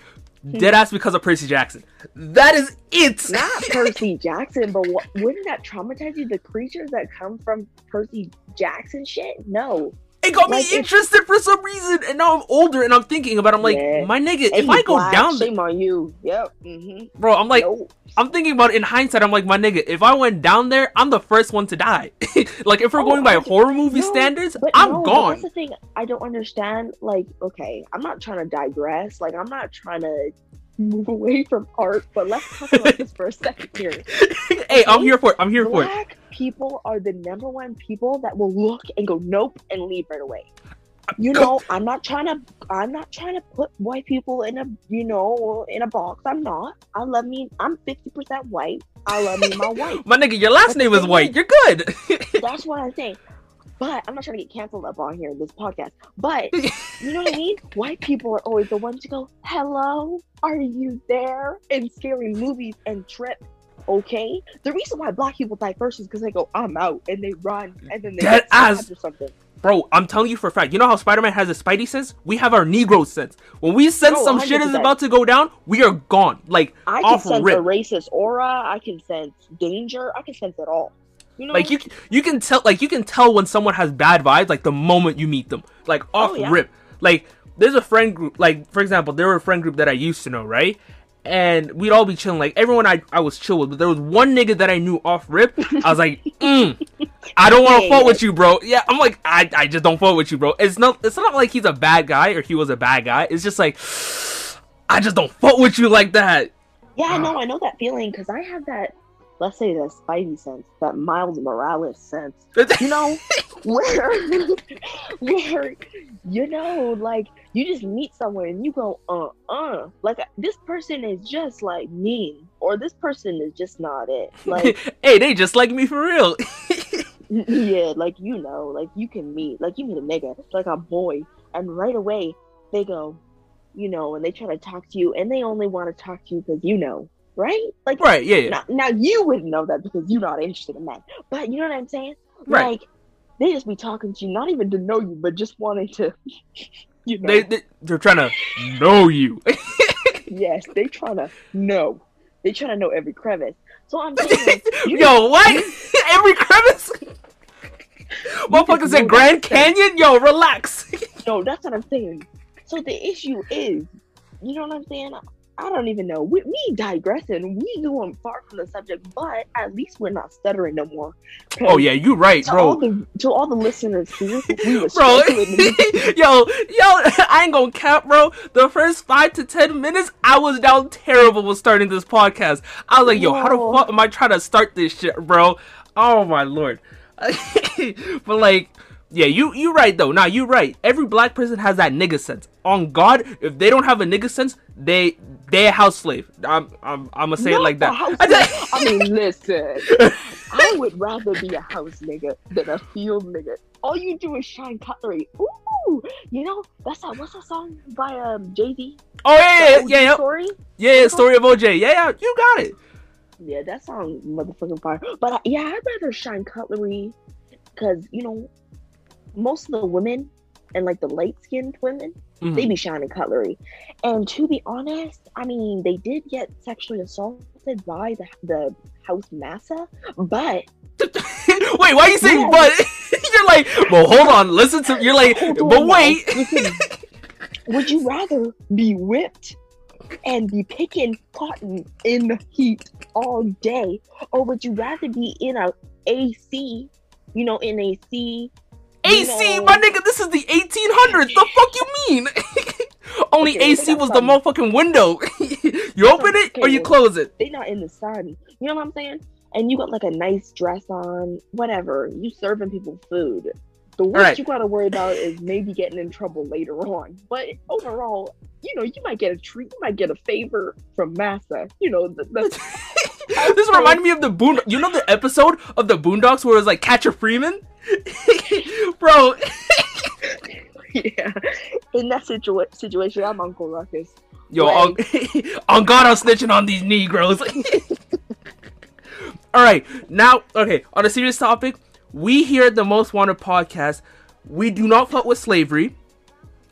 Dead ass because of Percy Jackson. That is it. not Percy Jackson, but what, wouldn't that traumatize you? The creatures that come from Percy Jackson shit? No. It got me Like, it's- interested for some reason, and now I'm older and I'm thinking about. it. I'm like, Yeah. my nigga, if I go black, down there, shame on you. Yep. Mm-hmm. bro, I'm like, no. I'm thinking about it in hindsight. I'm like, my nigga, if I went down there, I'm the first one to die. like, if we're Oh, going by horror movie no, standards, I'm no, gone. That's the thing I don't understand. Like, okay, I'm not trying to digress. Like, I'm not trying to move away from art, but let's talk about this for a second here. hey, I'm here for it. I'm here for it. Black people are the number one people that will look and go nope and leave right away. You know, I'm not trying to I'm not trying to put white people in a you know in a box. I'm not. I love me. I'm 50% white. I love me my white. My nigga, your last But name is white. You're good. That's what I'm saying. But I'm not trying to get canceled up on here in this podcast. But you know what I mean? White people are always the ones to go, "Hello, are you there?" in scary movies and trip. Okay, the reason why black people die first is because they go, "I'm out," and they run, and then they get ass. or something. bro, I'm telling you for a fact. You know how Spider Man has a Spidey sense? We have our Negro sense. When we sense some shit is about to go down, we are gone. Like I can sense rip. a racist aura. I can sense danger. I can sense it all. You know, Like you, you can tell, like you can tell when someone has bad vibes, like the moment you meet them, like off Oh, yeah. rip. Like there's a friend group, like for example, there were a friend group that I used to know, right? And we'd all be chilling. Like everyone I, I was chill with, but there was one nigga that I knew off rip. I was like, mm, I don't want to fuck with you, bro. Yeah, I'm like, I, I just don't fuck with you, bro. It's not, it's not like he's a bad guy or he was a bad guy. It's just like, I just don't fuck with you like that. yeah, I know, I know that feeling because I have that. Let's say that Spidey sense, that Miles Morales sense. You know, where, where, you know, like you just meet someone and you go, uh, uh, like this person is just like mean, or this person is just not it. Like, hey, they just like me for real. yeah, like you know, like you can meet, like you meet a nigga, like a boy, and right away they go, you know, and they try to talk to you, and they only want to talk to you because you know, right? Like, right? Yeah, yeah. now, now you wouldn't know that because you're not interested in men, but you know what I'm saying? Right. Like, they just be talking to you, not even to know you, but just wanting to, you know, They, they they're trying to know you. yes, they trying to know, they trying to know every crevice. So I'm saying, like, you Yo, what? Every crevice? Motherfucker know said Grand Canyon? Yo, relax. No, that's what I'm saying. So the issue is, you know what I'm saying? I don't even know. We, we digressing. We going far from the subject, but at least we're not stuttering no more. oh yeah, you right, To all bro. the to all the listeners we Bro, yo, yo, I ain't gonna cap, bro. The first five to ten minutes, I was down terrible with starting this podcast. I was like, yo, how the fuck am I trying to start this shit, bro? Oh my lord. but like, yeah, you you right though. Nah, you right. Every black person has that nigga sense. On God, if they don't have a nigga sense, they they a house slave. I'm I'm I'm gonna say it like that. house I. I mean, listen. I would rather be a house nigga than a field nigga. All you do is shine cutlery. Ooh, you know that's that. What's that song by um Jay Z? oh yeah, yeah, yeah, yeah, Story. yeah, yeah. Story of OJ. Yeah, yeah, you got it. Yeah, that song motherfucking fire. But uh, yeah, I'd rather shine cutlery because you know most of the women and like the light skinned women Mhm. they be shining cutlery. And to be honest, I mean they did get sexually assaulted by the the house massa, but Wait, why are you saying Yeah. but? you're like, well, hold on, listen to. You're like, Hold but now. wait. Listen, would you rather be whipped and be picking cotton in the heat all day, or would you rather be in a AC, you know, in AC? AC, my nigga, this is the 1800s. The fuck you mean? Only Okay, AC was the motherfucking window. you open it or you close it. They not in the sun. You know what I'm saying? And you got like a nice dress on, whatever. You serving people food. The worst right. you gotta worry about is maybe getting in trouble later on. But overall, you know, you might get a treat. You might get a favor from Massa. You know, the, the this reminded me of the Boond. You know the episode of the Boondocks where it was like Catcher Freeman, bro. yeah. In that situa- situation, I'm Uncle Ruckus. Yo, on, on God, I'm snitching on these Negroes. All right, now, okay, on a serious topic, we here at the Most Wanted podcast, we do not fuck with slavery.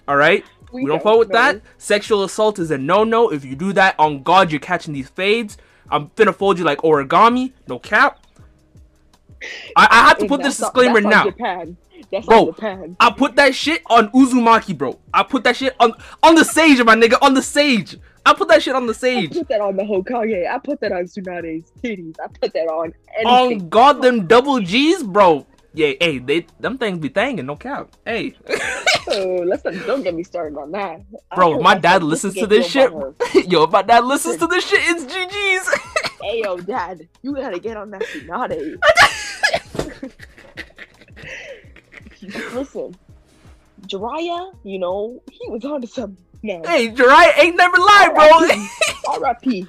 All right, we, don't fuck with that. Sexual assault is a no-no. If you do that, on God, you're catching these fades. I'm finna fold you like origami. No cap. I, I have to And put this disclaimer that's on now. Japan. That's Bro. I put that shit on Uzumaki, bro. I put that shit on on the sage, my nigga, on the sage. I put that shit on the sage. I put that on the Hokage. I put that on Tsunade's titties. I put that on On anything. God, them double G's, bro. Yeah, hey, they them things be thangin', no cap. Hey, Oh, let's not, don't get me started on that. Bro, my dad listens to this shit. Yo, if my dad listens to this shit, it's GG's. Hey yo, dad, you gotta get on that Tsunade. Listen, Jiraiya, you know, he was onto something. No. hey, Jirai ain't never lied, bro. R.I.P.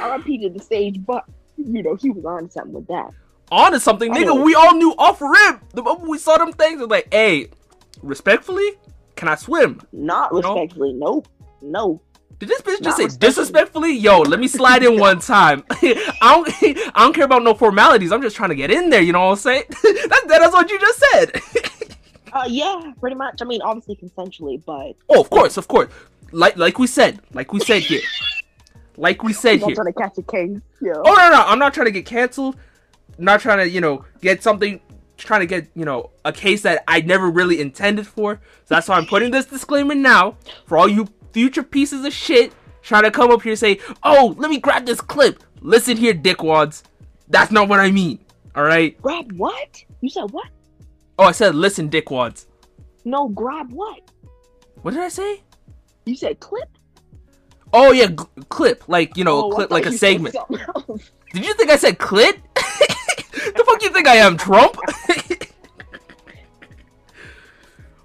R.I.P. to the sage, but you know he was on something with that. On to something, nigga. Anyway. We all knew off rip. The moment we saw them things, it's like, hey, respectfully, can I swim? Not No. respectfully, nope, no. Did this bitch Not just say disrespectfully? Yo, let me slide in one time. I don't, I don't care about no formalities. I'm just trying to get in there. You know what I'm saying? that's that's what you just said. Uh, yeah, pretty much. I mean, obviously consensually, but Oh, of course, of course. Like like we said, like we said here, like we said not here. trying to catch a case. Yeah. Oh no, no, I'm not trying to get canceled. Not trying to, you know, get something. Trying to get, you know, a case that I never really intended for. So that's why I'm putting this disclaimer now for all you future pieces of shit trying to come up here and say, "Oh, let me grab this clip." Listen here, dickwads. That's not what I mean. All right. Grab what? You said what? Oh, I said listen, dickwads. No, grab what? What did I say? You said clip. Oh yeah, g- clip like you know, Oh, clip like a segment. Did you think I said clit? the fuck you think I am, Trump?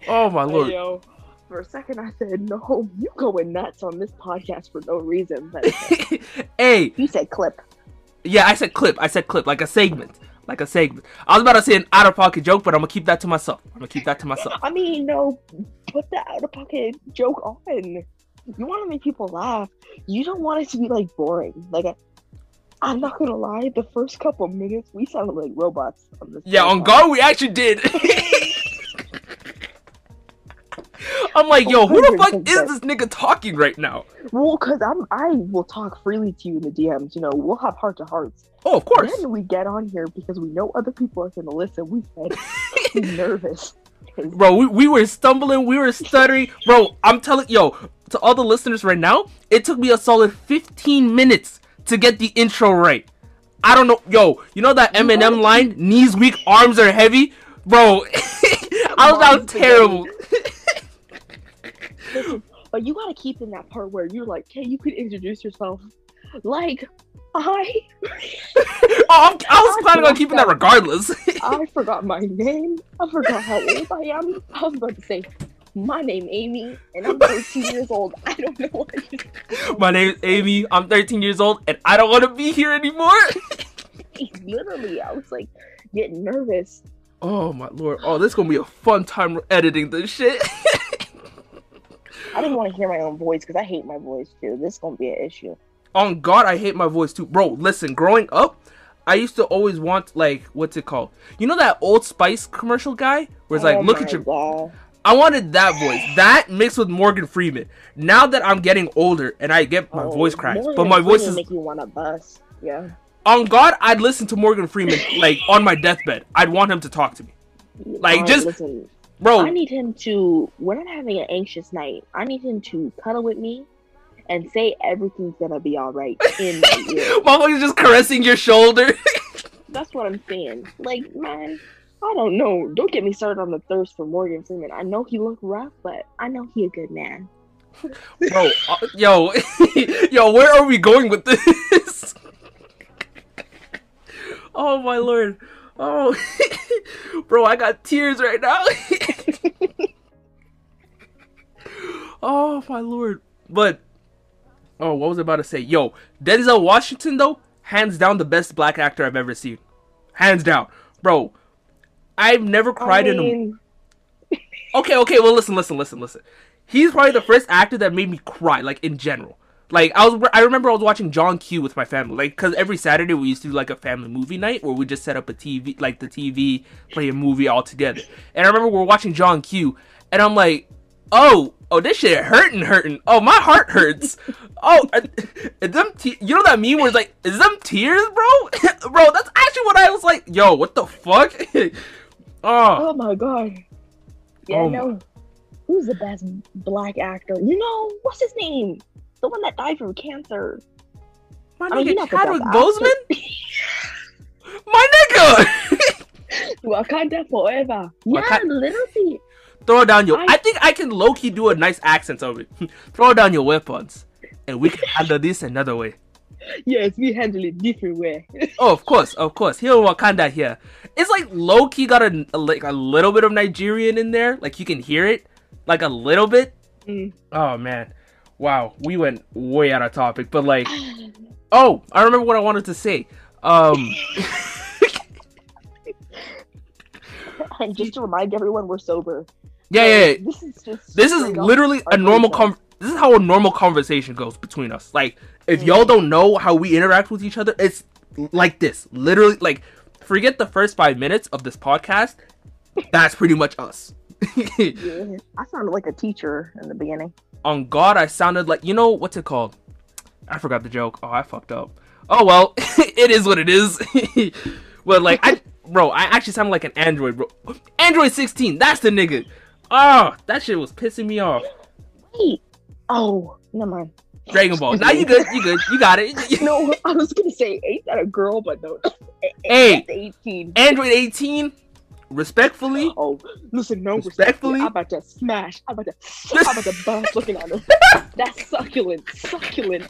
oh my Hey, lord. yo, for a second, I said no. You going nuts on this podcast for no reason, but hey, you said clip. yeah, I said clip. I said clip, like a segment, like a segment. I was about to say an out of pocket joke, but I'm gonna keep that to myself. I'm gonna keep that to myself. I mean, no, put the out of pocket joke on. You want to make people laugh. You don't want it to be like boring. Like, I, I'm not gonna lie. The first couple minutes, we sounded like robots. On this Yeah, on guard, we actually did. I'm like, yo, who the fuck is this nigga talking right now? Well, cause I'm, I will talk freely to you in the DMs. You know, we'll have heart to hearts. Oh, of course. Then we get on here because we know other people are gonna listen. We said we're nervous. Bro, we, we were stumbling, we were stuttering. Bro, I'm telling yo, to all the listeners right now, it took me a solid 15 minutes to get the intro right. I don't know, yo, you know that Eminem line, knees weak, arms are heavy? Bro, I was out terrible. But you gotta keep in that part where you're like, hey, you could introduce yourself. Like, I oh, I'm, I was planning on keeping that regardless. I forgot my name. I forgot how old I am. I was about to say, my name Amy, and I'm 13 years old. I don't know what My name's Amy, I'm 13 years old, and I don't want to be here anymore. literally. I was like getting nervous. oh my lord. Oh, this is gonna be a fun time editing this shit. I didn't want to hear my own voice because I hate my voice too. This is gonna be an issue. on God, I hate my voice too, bro. Listen, growing up, I used to always want like what's it called? You know that Old Spice commercial guy, where it's like, Oh look at your. God. I wanted that voice, that mixed with Morgan Freeman. Now that I'm getting older and I get my Oh, voice cracks, Morgan but my voice Freeman is make you want to bust. Yeah. on God. I'd listen to Morgan Freeman like on my deathbed. I'd want him to talk to me, Like, just- listen. bro. I need him to when I'm having an anxious night. I need him to cuddle with me and say everything's gonna be all right in my ear. Motherfucker's just caressing your shoulder. That's what I'm saying. Like, man, I don't know. Don't get me started on the thirst for Morgan Freeman. I know he looked rough, but I know he a good man. bro, uh, yo, yo, where are we going with this? oh my lord, oh, bro, I got tears right now. oh my lord, but oh, what was I about to say? Yo, Denzel Washington though, hands down the best black actor I've ever seen, hands down, bro. I've never cried I in a mean, Okay, okay, well listen, listen, listen, listen. He's probably the first actor that made me cry, like in general. Like I was, I remember I was watching John Q with my family, like because every Saturday we used to do like a family movie night where we just set up a TV, like the TV, play a movie all together. And I remember we are watching John Q, and I'm like, oh, oh, this shit hurting, hurting. Oh, my heart hurts. oh, are, is them, te- you know that meme where it's like, is them tears, bro? bro, that's actually what I was like. Yo, what the fuck? Oh, oh my god. Yeah, Oh no. Who's the best black actor? You know, what's his name? The one that died from cancer. my I mean, nigga the Chadwick Boseman. My nigga! Wakanda forever. Yeah, Waka- literally. Throw down your. I, I- think I can low key do a nice accent of it. Throw down your weapons, and we can handle this another way. Yes, we handle it different way. Oh, of course, of course. Here in Wakanda, here, it's like low key got a, a like a little bit of Nigerian in there. Like you can hear it, like a little bit. Mm. Oh man, wow, we went way out of topic. But like, oh, I remember what I wanted to say. Um, and just to remind everyone, we're sober. yeah, So yeah. yeah. This is just. this is literally a normal com- this is how a normal conversation goes between us like if y'all mm. don't know how we interact with each other it's like this literally like forget the first five minutes of this podcast that's pretty much us Yeah, I sounded like a teacher in the beginning. On God, I sounded like you know what's it called? I forgot the joke. Oh, I fucked up. Oh well, it is what it is. but like I, bro, I actually sounded like an android, bro. Android 16. That's the nigga. Oh, that shit was pissing me off. Wait. Oh, never mind. Dragon Ball. Now you good. You good. You got it. No, I was gonna say ain't that a girl, but no. Hey. Eighteen. Android 18. Respectfully, Oh, listen, no Respectfully? respectfully. I'm about to smash. I'm about to. I'm about to bust looking at her. That's succulent, succulent.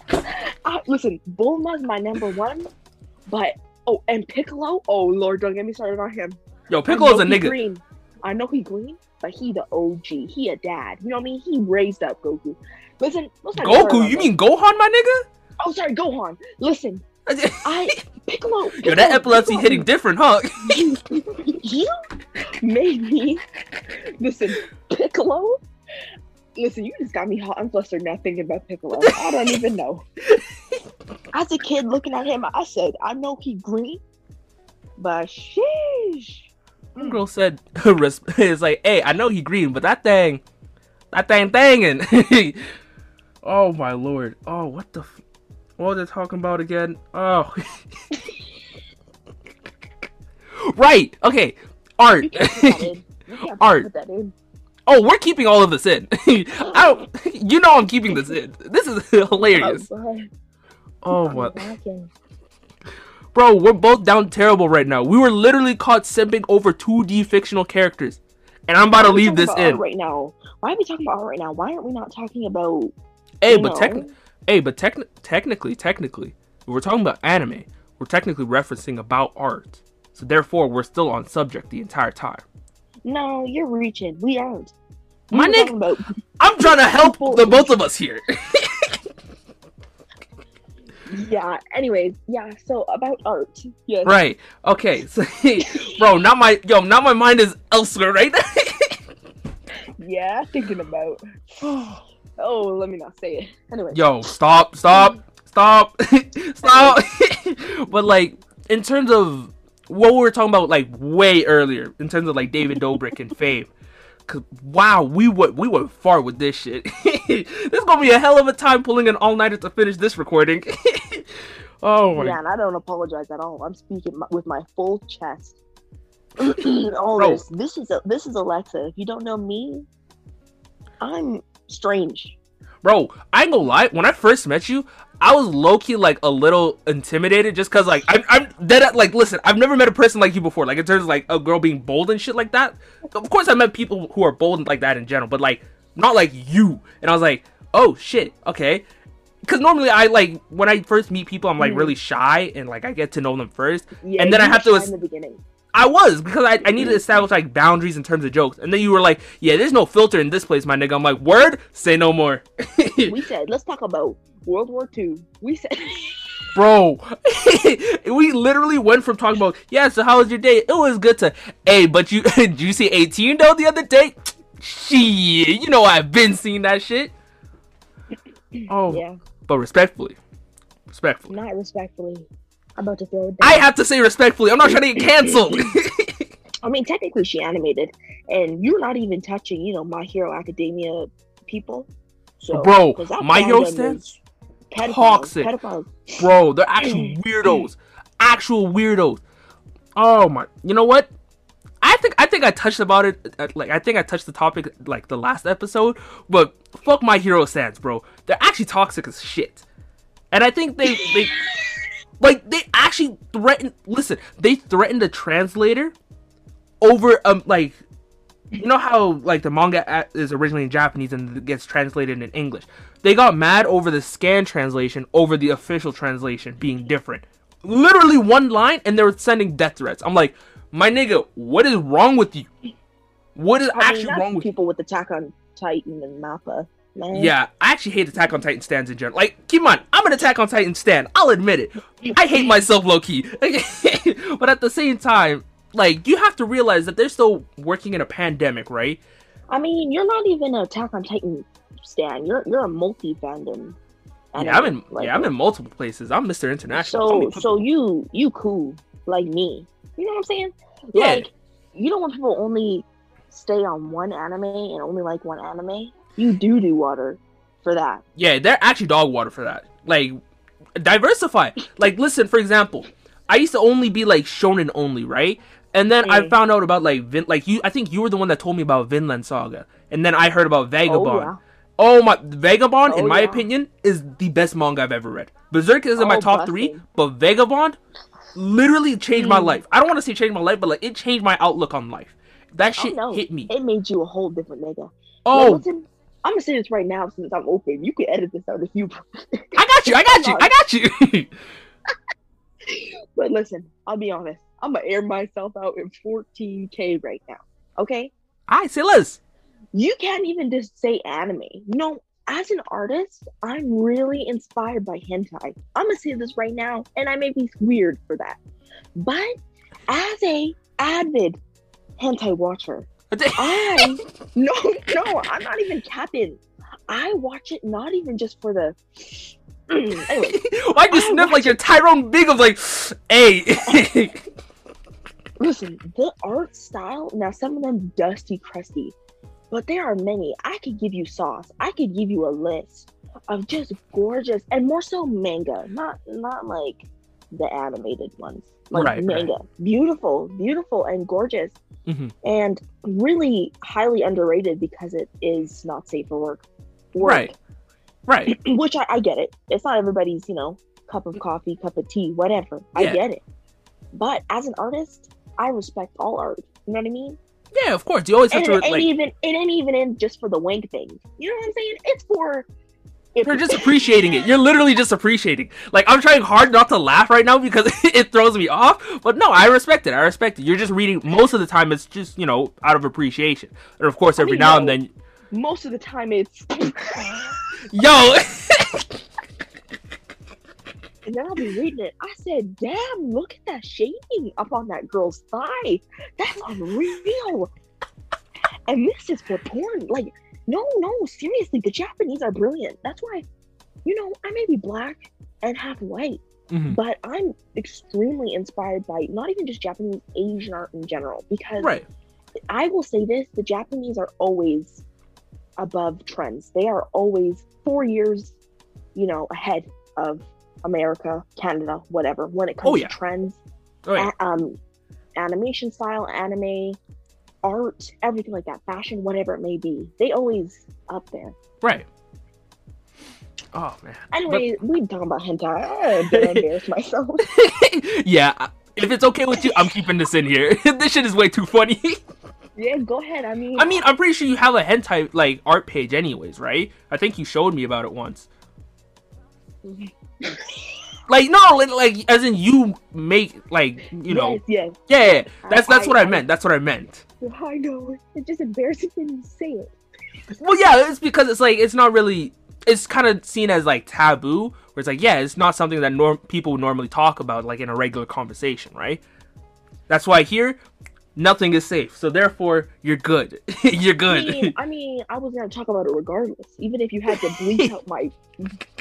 I, listen, Bulma's my number one, but oh, and Piccolo. Oh Lord, don't get me started on him. yo, Piccolo's a nigga. Green. I know he green, but he the OG. He a dad. You know what I mean? He raised up Goku. Listen, let's not get started Goku, you mean Gohan, my nigga? Oh, sorry, Gohan. Listen. I Piccolo. Yo, Piccolo, that epilepsy Piccolo. hitting different, huh? you, you made me listen piccolo listen you just got me hot and flustered now thinking about piccolo i don't even know as a kid looking at him i said i know he green but sheesh Girl said, "It's like, hey, I know he green, but that thing, that thing, thangin'." oh my lord! Oh, what the? F- what are they talking about again? Oh, right. Okay, art. you can't put that in you can't Art. put that in oh, we're keeping all of this in. I don't. You know, I'm keeping this in. This is hilarious. Oh, Oh I'm my, lacking. Bro, we're both down terrible right now. We were literally caught simping over 2D fictional characters, and I'm about to Why we leave this in. right now why are we talking about art right now why aren't we not talking about Hey, but technically. Hey, but techni- technically, technically, we're talking about anime, we're technically referencing about art. So therefore, we're still on subject the entire time. no you're reaching we aren't My nigga- about I'm trying to help the both of us here. yeah anyways yeah so about art yes right. Okay. So, bro, not my yo, not my mind is elsewhere, right? yeah thinking about oh let me not say it anyway yo, stop, stop, stop, stop. but like, in terms of what we were talking about, like way earlier, in terms of like David Dobrik and Fave. Cause wow, we went we went far with this shit. this is gonna be a hell of a time pulling an all nighter to finish this recording. oh my yeah and i don't apologize at all i'm speaking with my full chest all Bro. this this is a, this is alexa if you don't know me i'm strange bro, I ain't gonna lie. When I first met you, I was low key like a little intimidated, just cause like I'm, I'm dead at like listen. I've never met a person like you before. Like in terms of like a girl being bold and shit like that. Of course, I met people who are bold and like that in general, but like not like you. And I was like, oh shit, okay. Because normally I like when I first meet people, I'm like Mhm. really shy and like I get to know them first. yeah And then I have to the beginning I was because I, I needed to establish like boundaries in terms of jokes. And then you were like, yeah, there's no filter in this place, my nigga. I'm like, word, say no more. we said let's talk about world war ii we said Bro, we literally went from talking about, yeah, so how was your day? It was good to, hey, but you, did you see 18 though the other day? Shit, you know I've been seeing that shit. Oh, yeah but respectfully, respectfully. not respectfully about to throw it down I have to say respectfully. I'm not trying to get canceled. I mean, technically, she animated, and you're not even touching, you know, My Hero Academia people. So, Bro, My Hero stands pedophiles, toxic. Pedophiles. Bro, they're actual weirdos. Actual weirdos. Oh my, you know what? I think I think I touched about it. uh, Like I think I touched the topic like the last episode. But fuck my hero stands, bro. They're actually toxic as shit. And I think they they like they actually threatened. Listen, they threatened the translator over um like you know how like the manga is originally in Japanese and gets translated in English. They got mad over the scan translation over the official translation being different. Literally one line, and they were sending death threats. I'm like, my nigga, what is wrong with you? What is I actually wrong with you? people with Attack on Titan and Mappa. Man. Yeah, I actually hate Attack on Titan stands in general. Like, keep on, I'm an Attack on Titan stand. I'll admit it. I hate myself low key. but at the same time, like, you have to realize that they're still working in a pandemic, right? I mean, you're not even an Attack on Titan stand. You're you're a multi fandom. Yeah, I'm in. yeah, I'm in multiple places. I'm Mr. International. So so you you cool like me. You know what I'm saying? Yeah. Like you don't want people only stay on one anime and only like one anime, you do do water for that. Yeah, they're actually dog water for that. Like, diversify. like, listen, for example, I used to only be like shonen only, right? And then I Mm. found out about like Vin- like you. I think you were the one that told me about Vinland Saga, and then I heard about Vagabond. yeah. Oh my, Vagabond, in Oh, my yeah. opinion, is the best manga I've ever read. Berserk is in my Oh, top bless three, but Vagabond literally changed my Mm. life. I don't want to say changed my life, but like it changed my outlook on life. That Oh, shit no. hit me. It made you a whole different nigga. Like, Oh, I'm gonna say this right now since I'm open. You can edit this out if you. I got you, I got you, I got you. But listen, I'll be honest. I'm gonna air myself out in 14k right now. Okay, Alright, say less. you can't even just say anime. No, as an artist, I'm really inspired by hentai. I'm gonna say this right now, and I may be weird for that, but as a avid hentai watcher, I no no, I'm not even capping. I watch it not even just for the. anyway, Why you I sniff like you're Tyrone Biggums like, hey? listen, the art style. Now, some of them dusty, crusty, but there are many. I could give you sauce. I could give you a list of just gorgeous and more so manga, not not like the animated ones. Like Right, right. manga, beautiful, beautiful, and gorgeous, Mhm. and really highly underrated because it is not safe for work. work. Right. Right. which I, I get it. It's not everybody's, you know, cup of coffee, cup of tea, whatever. I get it. But as an artist, I respect all art. You know what I mean? Yeah, of course. You always have And to it ain't like. even it ain't even in just for the wank thing. You know what I'm saying? It's for You're just appreciating it. You're literally just appreciating. Like I'm trying hard not to laugh right now because it throws me off. But no, I respect it. I respect it. You're just reading. Most of the time, it's just you know out of appreciation, and of course, I every mean, now no. and then, most of the time it's yo. and then I'll be reading it. I said, damn, look at that shading up on that girl's thigh. That's unreal. and this is for porn. Like, no, no, seriously, the Japanese are brilliant. That's why, you know, I may be black and half white, Mhm. but I'm extremely inspired by not even just Japanese, Asian art in general. Because Right. I will say this the Japanese are always above trends. They are always four years, you know, ahead of America, Canada, whatever, when it comes Oh, yeah. to trends, Oh, yeah. a- um, animation style, anime, art, everything like that, fashion, whatever it may be. They always up there. Right. Oh man. Anyway, we talking about hentai. I embarrass myself. yeah. If it's okay with you, I'm keeping this in here. this shit is way too funny. yeah, go ahead. I mean, I mean, I'm pretty sure you have a hentai like art page, anyways, right? I think you showed me about it once. Like no, like, as in you make like you know, yes, yeah, yeah, yeah. That's I- that's what I I- meant. That's what I meant. I know. It's just embarrassing you say it. Well, yeah, it's because it's like it's not really. It's kind of seen as like taboo, where it's like, yeah, it's not something that norm people would normally talk about like in a regular conversation, right? That's why here, nothing is safe. So therefore, you're good. you're I good. mean, I mean, I was gonna talk about it regardless, even if you had to bleach out my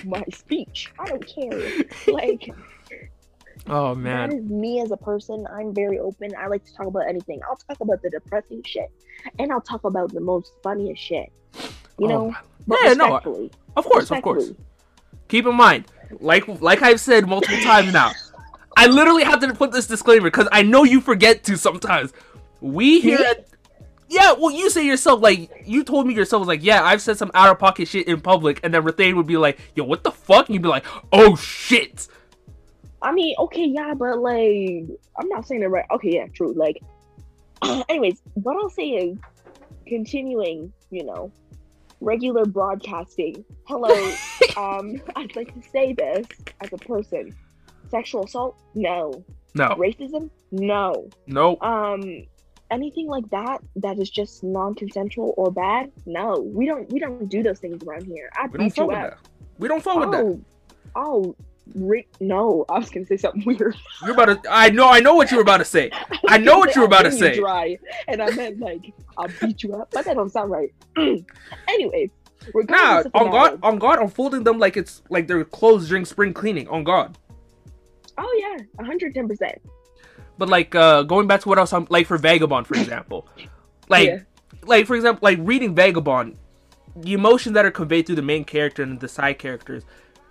my speech. I don't care. Like oh man. That is me as a person. I'm very open. I like to talk about anything. I'll talk about the depressing shit, and I'll talk about the most funniest shit. You Oh, know, but Yeah, no, Of course, of course. Keep in mind, like like I've said multiple times now, I literally have to put this disclaimer because I know you forget to sometimes. We here at yeah, well, you say yourself like you told me yourself was like, yeah, I've said some out of pocket shit in public, and then Rathane would be like, yo, what the fuck? And you'd be like, oh shit. I mean, okay, yeah, but like, I'm not saying it right. Okay, yeah, true. Like, anyways, what I'll say is, continuing, you know, regular broadcasting. Hello, um, I'd like to say this as a person: sexual assault, no. No, Racism, no. no, Um, anything like that that is just non-consensual or bad, no. We don't, we don't do those things around here. I we don't beat you with up. that. We don't fuck with that. Oh, oh, Rick, no. I was gonna say something weird. You're about to. I know. I know what you were about to say. I know what you were about to say. Dry, and I meant like I'll beat you up, but that don't sound right. Anyways, Nah, on God, on God, I'm folding them like it's like they're clothes during spring cleaning. On God. Oh yeah, hundred ten percent. But like uh going back to what else I'm like for Vagabond, for example. Like Yeah. like for example, like reading Vagabond, the emotions that are conveyed through the main character and the side characters,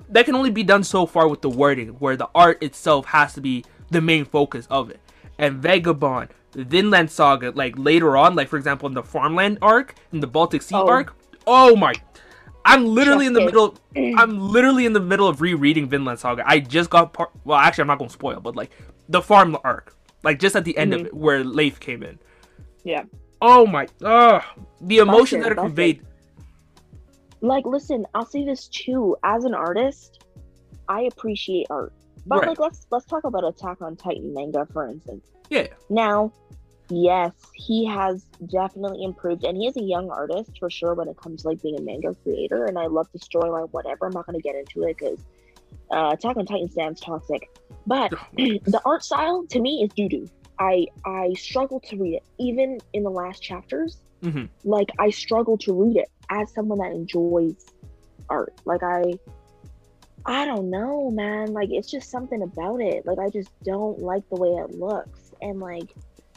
that can only be done so far with the wording, where the art itself has to be the main focus of it. And Vagabond, Vinland Saga, like later on, like for example in the Farmland arc, in the Baltic Sea Oh. arc, oh my I'm literally in the middle. I'm literally in the middle of rereading Vinland Saga. I just got part. Well, actually, I'm not gonna spoil, but like the farm arc, like just at the end of Mhm. it, where Leif came in. Yeah. Oh my! Ugh. the emotions that are conveyed. it. Like listen i'll say this too. As an artist i appreciate art. But Right. like let's let's talk about attack on titan manga for instance. Yeah. now yes he has definitely improved and he is a young artist for sure when it comes to like being a manga creator and i love the storyline whatever. I'm not going to get into it because uh, attack on titan stands toxic. But the art style to me is doo-doo. I i struggle to read it. Even in the last chapters hmm like I struggle to read it as someone that enjoys art. Like I I don't know, man. Like it's just something about it. Like I just don't like the way it looks. And like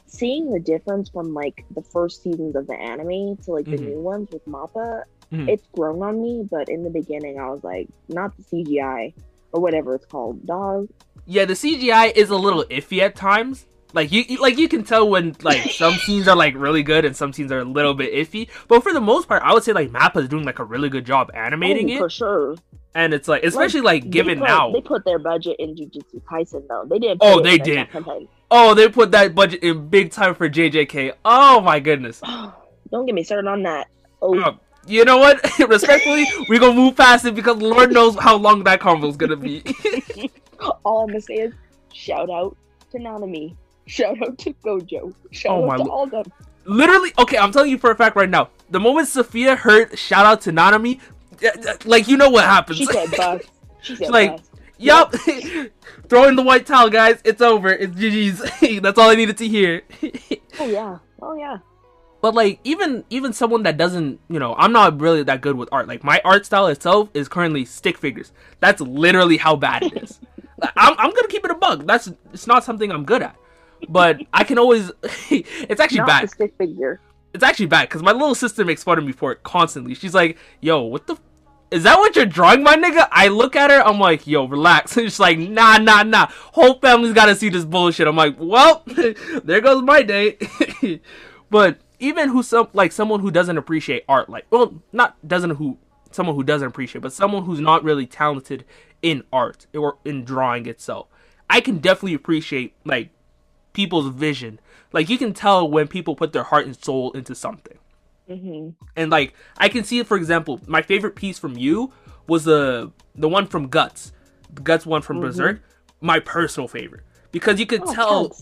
seeing the difference from like the first seasons of the anime to like the Mhm. new ones with Mappa, Mhm. it's grown on me, but in the beginning I was like, not the CGI or whatever it's called. Dog. Yeah, the CGI is a little iffy at times. Like you, you- like you can tell when like some scenes are like really good and some scenes are a little bit iffy. But for the most part, I would say like Mappa is doing like a really good job animating Oh, it, for sure. and it's like especially like, They given put- now. They put their budget in Jujutsu Kaisen though. They didn't Oh, they did. Oh, they put that budget in big time for JJK. Oh my goodness. Don't get me started on that. Oh, Uh, you know what? Respectfully, we're gonna move past it because Lord knows how long that convo is gonna be. all I'm gonna say is shout out to Nanami. Shout out to Gojo. Shout Oh, out to all them. Literally, okay, I'm telling you for a fact right now. The moment Sophia heard shout out to Nanami, uh, uh, like you know what happens. She said bust. She said like- bust. Yup. Throw in the white towel, guys. It's over. It's GG's. That's all I needed to hear. Oh yeah. Oh yeah. but like even even someone that doesn't, you know, I'm not really that good with art. Like my art style itself is currently stick figures. That's literally how bad it is. I'm I'm gonna keep it a bug. That's it's not something I'm good at. But I can always. it's actually Not bad. stick figure. It's actually bad because my little sister makes fun of me for it constantly. She's like, "Yo, what the." F- is that what you're drawing, my nigga? I look at her, I'm like, yo, relax. And she's like, nah, nah, nah. Whole family's gotta see this bullshit. I'm like, well, there goes my day. but even who some like someone who doesn't appreciate art, like, well, not doesn't who someone who doesn't appreciate, but someone who's not really talented in art or in drawing itself, I can definitely appreciate like people's vision. Like you can tell when people put their heart and soul into something. hmm And like I can see it for example, my favorite piece from you was the the one from Guts. The Guts one from Mhm. Berserk. My personal favorite. Because you could Oh, tell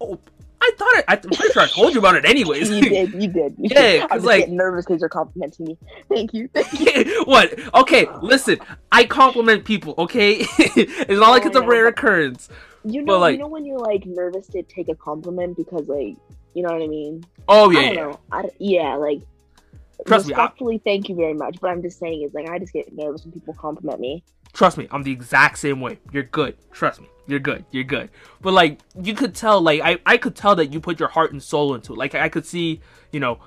oh, I thought I, I'm pretty sure I told you about it anyways. you did. You did. You Yeah, I'm like- nervous because you're complimenting me. Thank you. Thank you. what? Okay, listen. I compliment people, okay? it's not like Oh, it's a rare occurrence. You know, like- you know when you're like nervous to take a compliment because like, you know what I mean? Oh yeah, I don't yeah. know. I, yeah, like. Trust me, I- respectfully, thank you very much. But I'm just saying, is like I just get nervous when people compliment me. Trust me, I'm the exact same way. You're good. Trust me. You're good. You're good. But like you could tell like I, I could tell that you put your heart and soul into it. Like I could see, you know,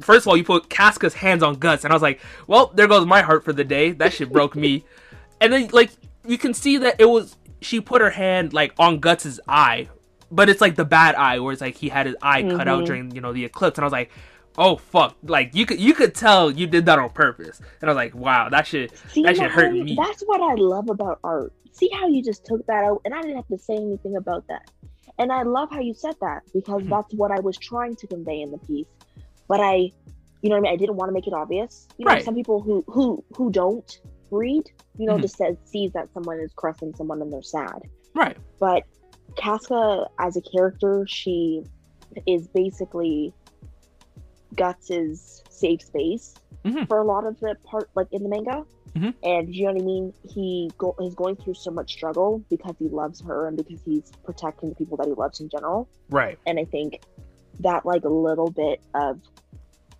first of all you put Casca's hands on guts and I was like, well, there goes my heart for the day. That shit broke me. And then like you can see that it was she put her hand like on Guts's eye, but it's like the bad eye where it's like he had his eye cut out Mhm. during, you know, the eclipse and I was like, "Oh fuck." Like you could you could tell you did that on purpose. And I was like, "Wow, that should See, That should hurt Mahoney, me. That's what I love about art. See how you just took that out, and I didn't have to say anything about that. And I love how you said that because Mhm. that's what I was trying to convey in the piece. But I, you know what I mean. I didn't want to make it obvious. You know, Right. some people who who who don't read, you know, Mhm. just says sees that someone is caressing someone and they're sad. right." But Casca, as a character, she is basically Guts's safe space Mhm. for a lot of the part, like in the manga. Mhm. And you know what I mean? He go- is going through so much struggle because he loves her and because he's protecting the people that he loves in general. Right. And I think that like a little bit of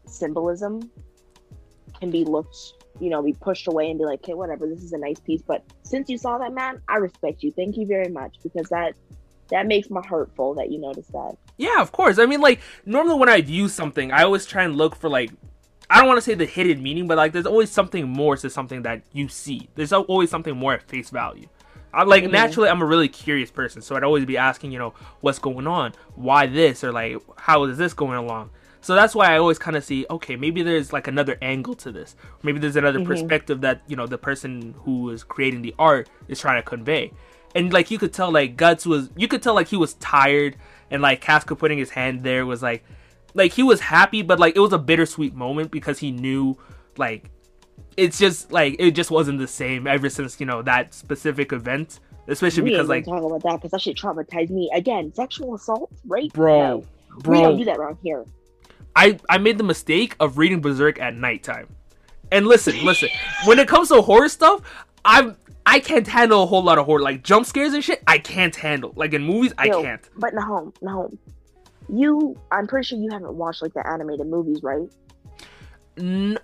symbolism can be looked, you know, be pushed away and be like, okay, whatever, this is a nice piece. But since you saw that, man, I respect you. Thank you very much because that that makes my heart full that you noticed that. Yeah, of course. I mean, like normally when I view something, I always try and look for like I don't want to say the hidden meaning, but like there's always something more to something that you see. There's always something more at face value. I like mm-hmm. naturally I'm a really curious person, so I'd always be asking, you know, what's going on, why this, or like how is this going along. So that's why I always kind of see, okay, maybe there's like another angle to this. Maybe there's another mm-hmm. perspective that you know the person who is creating the art is trying to convey. And like you could tell, like Guts was, you could tell like he was tired, and like Casca putting his hand there was like, like he was happy, but like it was a bittersweet moment because he knew like it's just like it just wasn't the same ever since you know that specific event. Especially we because like talk about that because that shit traumatized me again. Sexual assault, right? Bro, no. bro, we don't do that around here. I I made the mistake of reading Berserk at nighttime. And listen, listen, when it comes to horror stuff, I'm I can't handle a whole lot of horror, like jump scares and shit. I can't handle. Like in movies, I can't. But no, no, you. I'm pretty sure you haven't watched like the animated movies, right?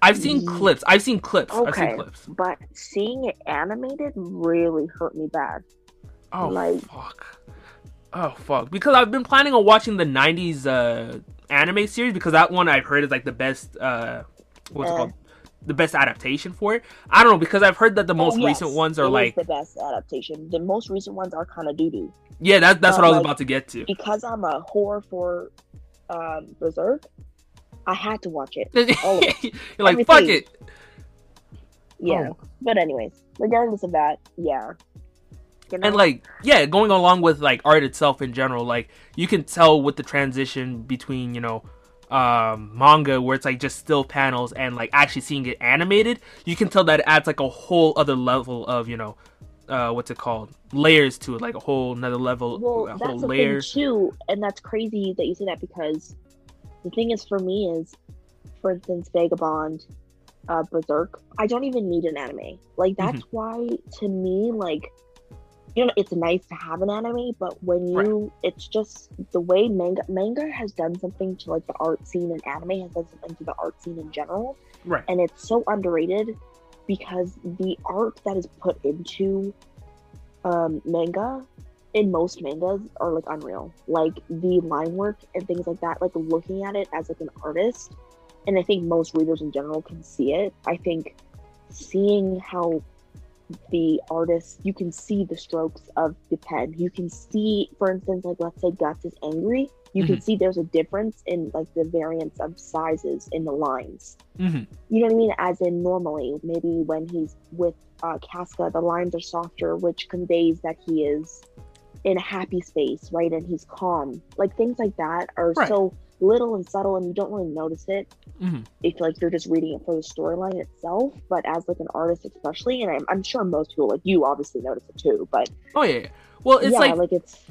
I've seen clips. I've seen clips. Okay, I've seen clips. but seeing it animated really hurt me bad. Oh like, fuck. Oh fuck. Because I've been planning on watching the '90s uh, anime series because that one I've heard is like the best. Uh, what's uh, it called? The best adaptation for it. I don't know because I've heard that the most oh, yes, recent ones are like the best adaptation. The most recent ones are kind of doo doo. Yeah, that, that's uh, what I was like, about to get to. Because I'm a whore for um, Berserk, I had to watch it. You're like, fuck it. Yeah. Oh. But anyways, regardless of that, yeah. You know? And like, yeah, going along with like art itself in general, like you can tell with the transition between, you know, um manga where it's like just still panels and like actually seeing it animated, you can tell that it adds like a whole other level of, you know, uh what's it called layers to it like a whole another level well that's the layers thing too and that's crazy that you say that because the thing is for me is for instance vagabond uh berserk i don't even need an anime like that's mm-hmm. why to me like you know it's nice to have an anime but when you right. it's just the way manga manga has done something to like the art scene and anime has done something to the art scene in general. Right. And it's so underrated because the art that is put into um, manga in most mangas are like unreal. Like the line work and things like that like looking at it as like an artist and i think most readers in general can see it. I think seeing how the artist you can see the strokes of the pen you can see for instance like let's say guts is angry you mm-hmm. can see there's a difference in like the variance of sizes in the lines. Mm-hmm. You know what I mean? As in normally, maybe when he's with uh, Casca, the lines are softer, which conveys that he is in a happy space, right? And he's calm. Like things like that are right. so little and subtle, and you don't really notice it mm-hmm. if like you're just reading it for the storyline itself. But as like an artist, especially, and I'm, I'm sure most people like you obviously notice it too. But oh yeah, well it's yeah, like like it's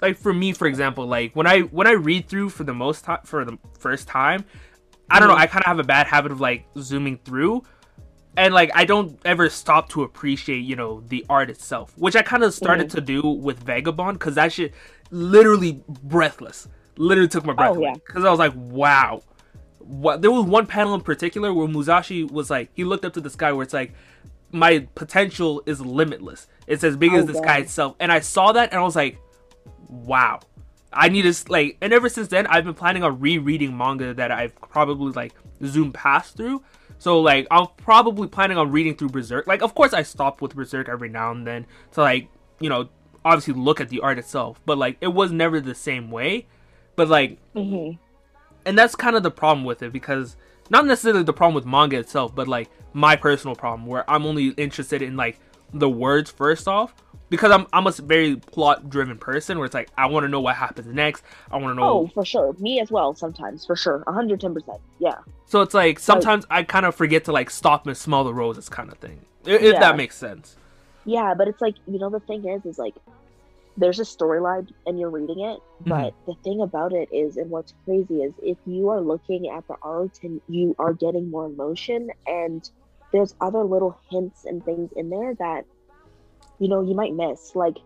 like for me for example like when i when i read through for the most time for the first time i don't know mm-hmm. i kind of have a bad habit of like zooming through and like i don't ever stop to appreciate you know the art itself which i kind of started mm-hmm. to do with vagabond because that shit literally breathless literally took my breath oh, away because i was like wow what there was one panel in particular where musashi was like he looked up to the sky where it's like my potential is limitless it's as big oh, as the God. sky itself and i saw that and i was like wow. I need to like, and ever since then, I've been planning on rereading manga that I've probably like zoomed past through. So like, I'm probably planning on reading through Berserk. Like, of course, I stop with Berserk every now and then to like, you know, obviously look at the art itself. But like, it was never the same way. But like, mm-hmm. and that's kind of the problem with it because not necessarily the problem with manga itself, but like my personal problem where I'm only interested in like the words first off because I'm I'm a very plot driven person where it's like I want to know what happens next. I want to know. Oh, for sure. Me as well. Sometimes, for sure, 110. percent Yeah. So it's like sometimes like, I kind of forget to like stop and smell the roses, kind of thing. If, yeah. that makes sense. Yeah, but it's like you know the thing is is like there's a storyline and you're reading it, mm-hmm. but mm-hmm. the thing about it is, and what's crazy is if you are looking at the art and you are getting more emotion and there's other little hints and things in there that you know you might miss like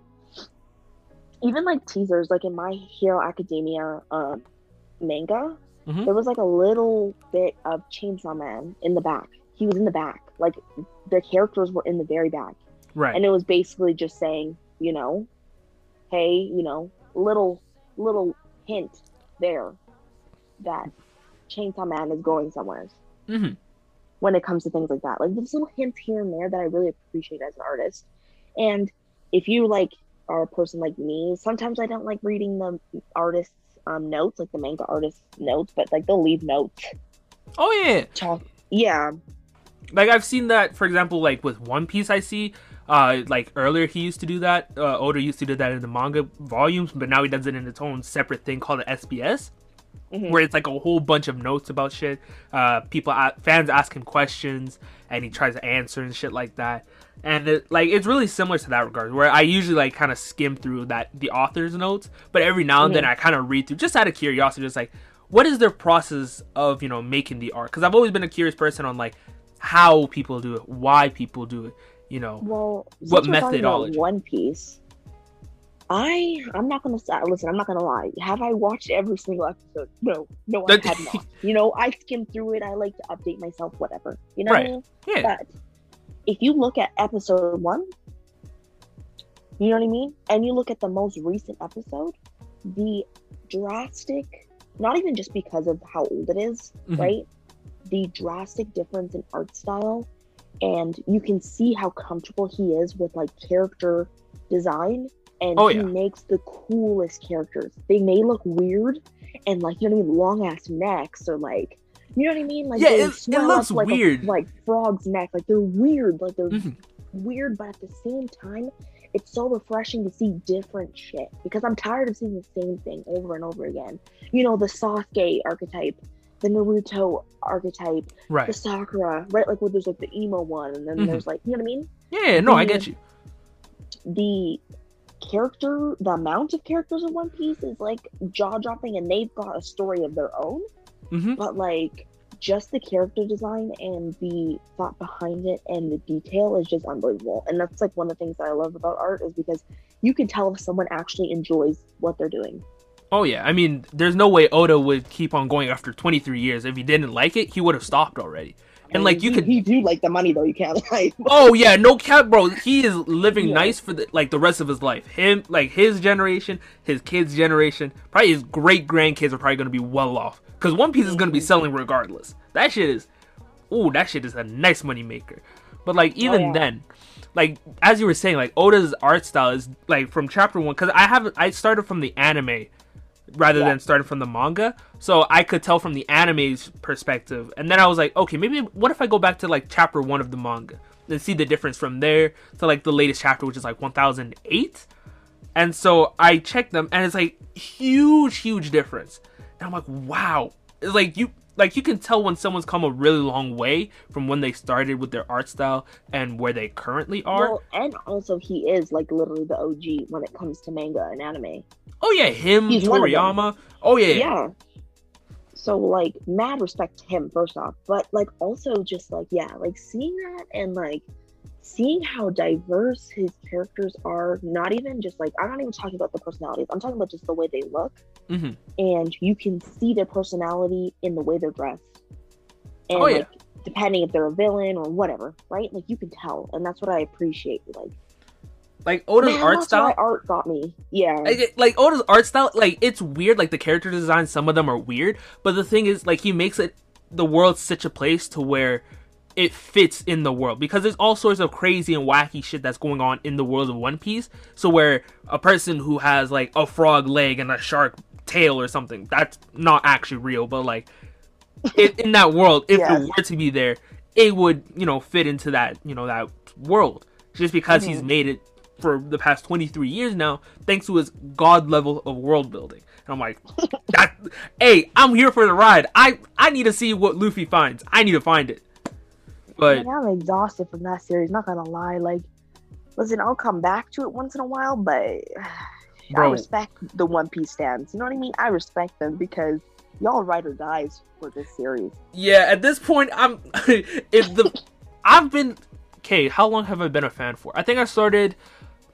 even like teasers like in my hero academia uh, manga mm-hmm. there was like a little bit of chainsaw man in the back he was in the back like the characters were in the very back right and it was basically just saying you know hey, you know, little little hint there that Chainsaw Man is going somewhere hmm when it comes to things like that. Like there's little hints here and there that I really appreciate as an artist. And if you like are a person like me, sometimes I don't like reading the artist's um, notes, like the manga artist's notes, but like they'll leave notes. Oh yeah, Talk. Yeah. like I've seen that. For example, like with One Piece, I see. Uh, like earlier, he used to do that. Uh, Oda used to do that in the manga volumes, but now he does it in its own separate thing called the SBS. Mhm. where it's like a whole bunch of notes about shit. Uh, people, fans ask him questions, and he tries to answer and shit like that. And it, like it's really similar to that regard, where I usually like kind of skim through that the author's notes, but every now and then I kind of read through just out of curiosity, just like what is their process of you know making the art? Because I've always been a curious person on like how people do it, why people do it, you know. Well, What since we're talking about methodology? One Piece. I I'm not gonna say listen. I'm not gonna lie. Have I watched every single episode? No, no, I have not. You know, I skim through it. I like to update myself. Whatever. You know what I Right. mean? Yeah, But if you look at episode one, you know what I mean, and you look at the most recent episode, the drastic, not even just because of how old it is, Mhm. right? The drastic difference in art style, and you can see how comfortable he is with like character design, and Oh, he yeah. makes the coolest characters. They may look weird, and like you know what I mean, long ass necks or like. You know what I mean? Like Yeah, it- it looks up like a- weird. like frog's neck. Like they're weird. Like they're Mhm. weird, but at the same time, it's so refreshing to see different shit because I'm tired of seeing the same thing over and over again. You know, the Sasuke archetype, the Naruto archetype, right. the. Sakura, right? Like where there's like the emo one, and then Mhm. there's like, you know what I mean? Yeah, no, I get you. The character, the amount of characters in One Piece is like jaw dropping, and they've got a story of their own. hmm but like just the character design and the thought behind it and the detail is just unbelievable and that's like one of the things that i love about art is because you can tell if someone actually enjoys what they're doing Oh yeah, I mean, there's no way Oda would keep on going after 23 years. If he didn't like it, he would have stopped already. And like you he, could, he do like the money though you can't lie oh yeah, no cap, bro. He is living Yeah. nice for the like the rest of his life. Him, like his generation, his kids' generation, probably his great grandkids are probably gonna be well off. Cause One Piece is gonna be Mhm. selling regardless. That shit is, ooh, that shit is a nice money maker. But like even yeah. then, like as you were saying, like Oda's art style is like from chapter one. Cause I haven't, I started from the anime rather Yeah. than starting from the manga. So I could tell from the anime's perspective. And then I was like, okay, maybe what if I go back to like chapter one of the manga and see the difference from there to like the latest chapter, which is like 1008. And so I checked them and it's like huge, huge difference. And I'm like, wow. It's like you like you can tell when someone's come a really long way from when they started with their art style and where they currently are. well and also he is like literally the og when it comes to manga and anime oh yeah, him, He's one of them. Toriyama. Oh yeah. yeah. So like mad respect to him first off, but like also just like yeah, like seeing that and like seeing how diverse his characters are, not even just like I'm not even talking about the personalities. I'm talking about just the way they look Mhm. and you can see their personality in the way they're dressed. And Oh, yeah. like depending if they're a villain or whatever, right? Like you can tell and that's what I appreciate. Like Like Oda's man, art style. art got me. Yeah. like, like Oda's art style, like it's weird. Like the character design, some of them are weird, but the thing is, like he makes it the world such a place to where it fits in the world because there's all sorts of crazy and wacky shit that's going on in the world of One Piece. So where a person who has like a frog leg and a shark tail or something, that's not actually real, but like it, in that world, if Yes. it were to be there, it would you know fit into that you know that world just because he's Mhm. made it for the past 23 years now thanks to his god level of world building and i'm like that hey i'm here for the ride i i need to see what luffy finds i need to find it but I'm exhausted from that series. Not gonna lie. Like, listen, I'll come back to it once in a while, but I respect the One Piece fans. You know what I mean? I respect them because y'all ride or dies for this series. yeah at this point i'm if the i've been okay how long have i been a fan for i think i started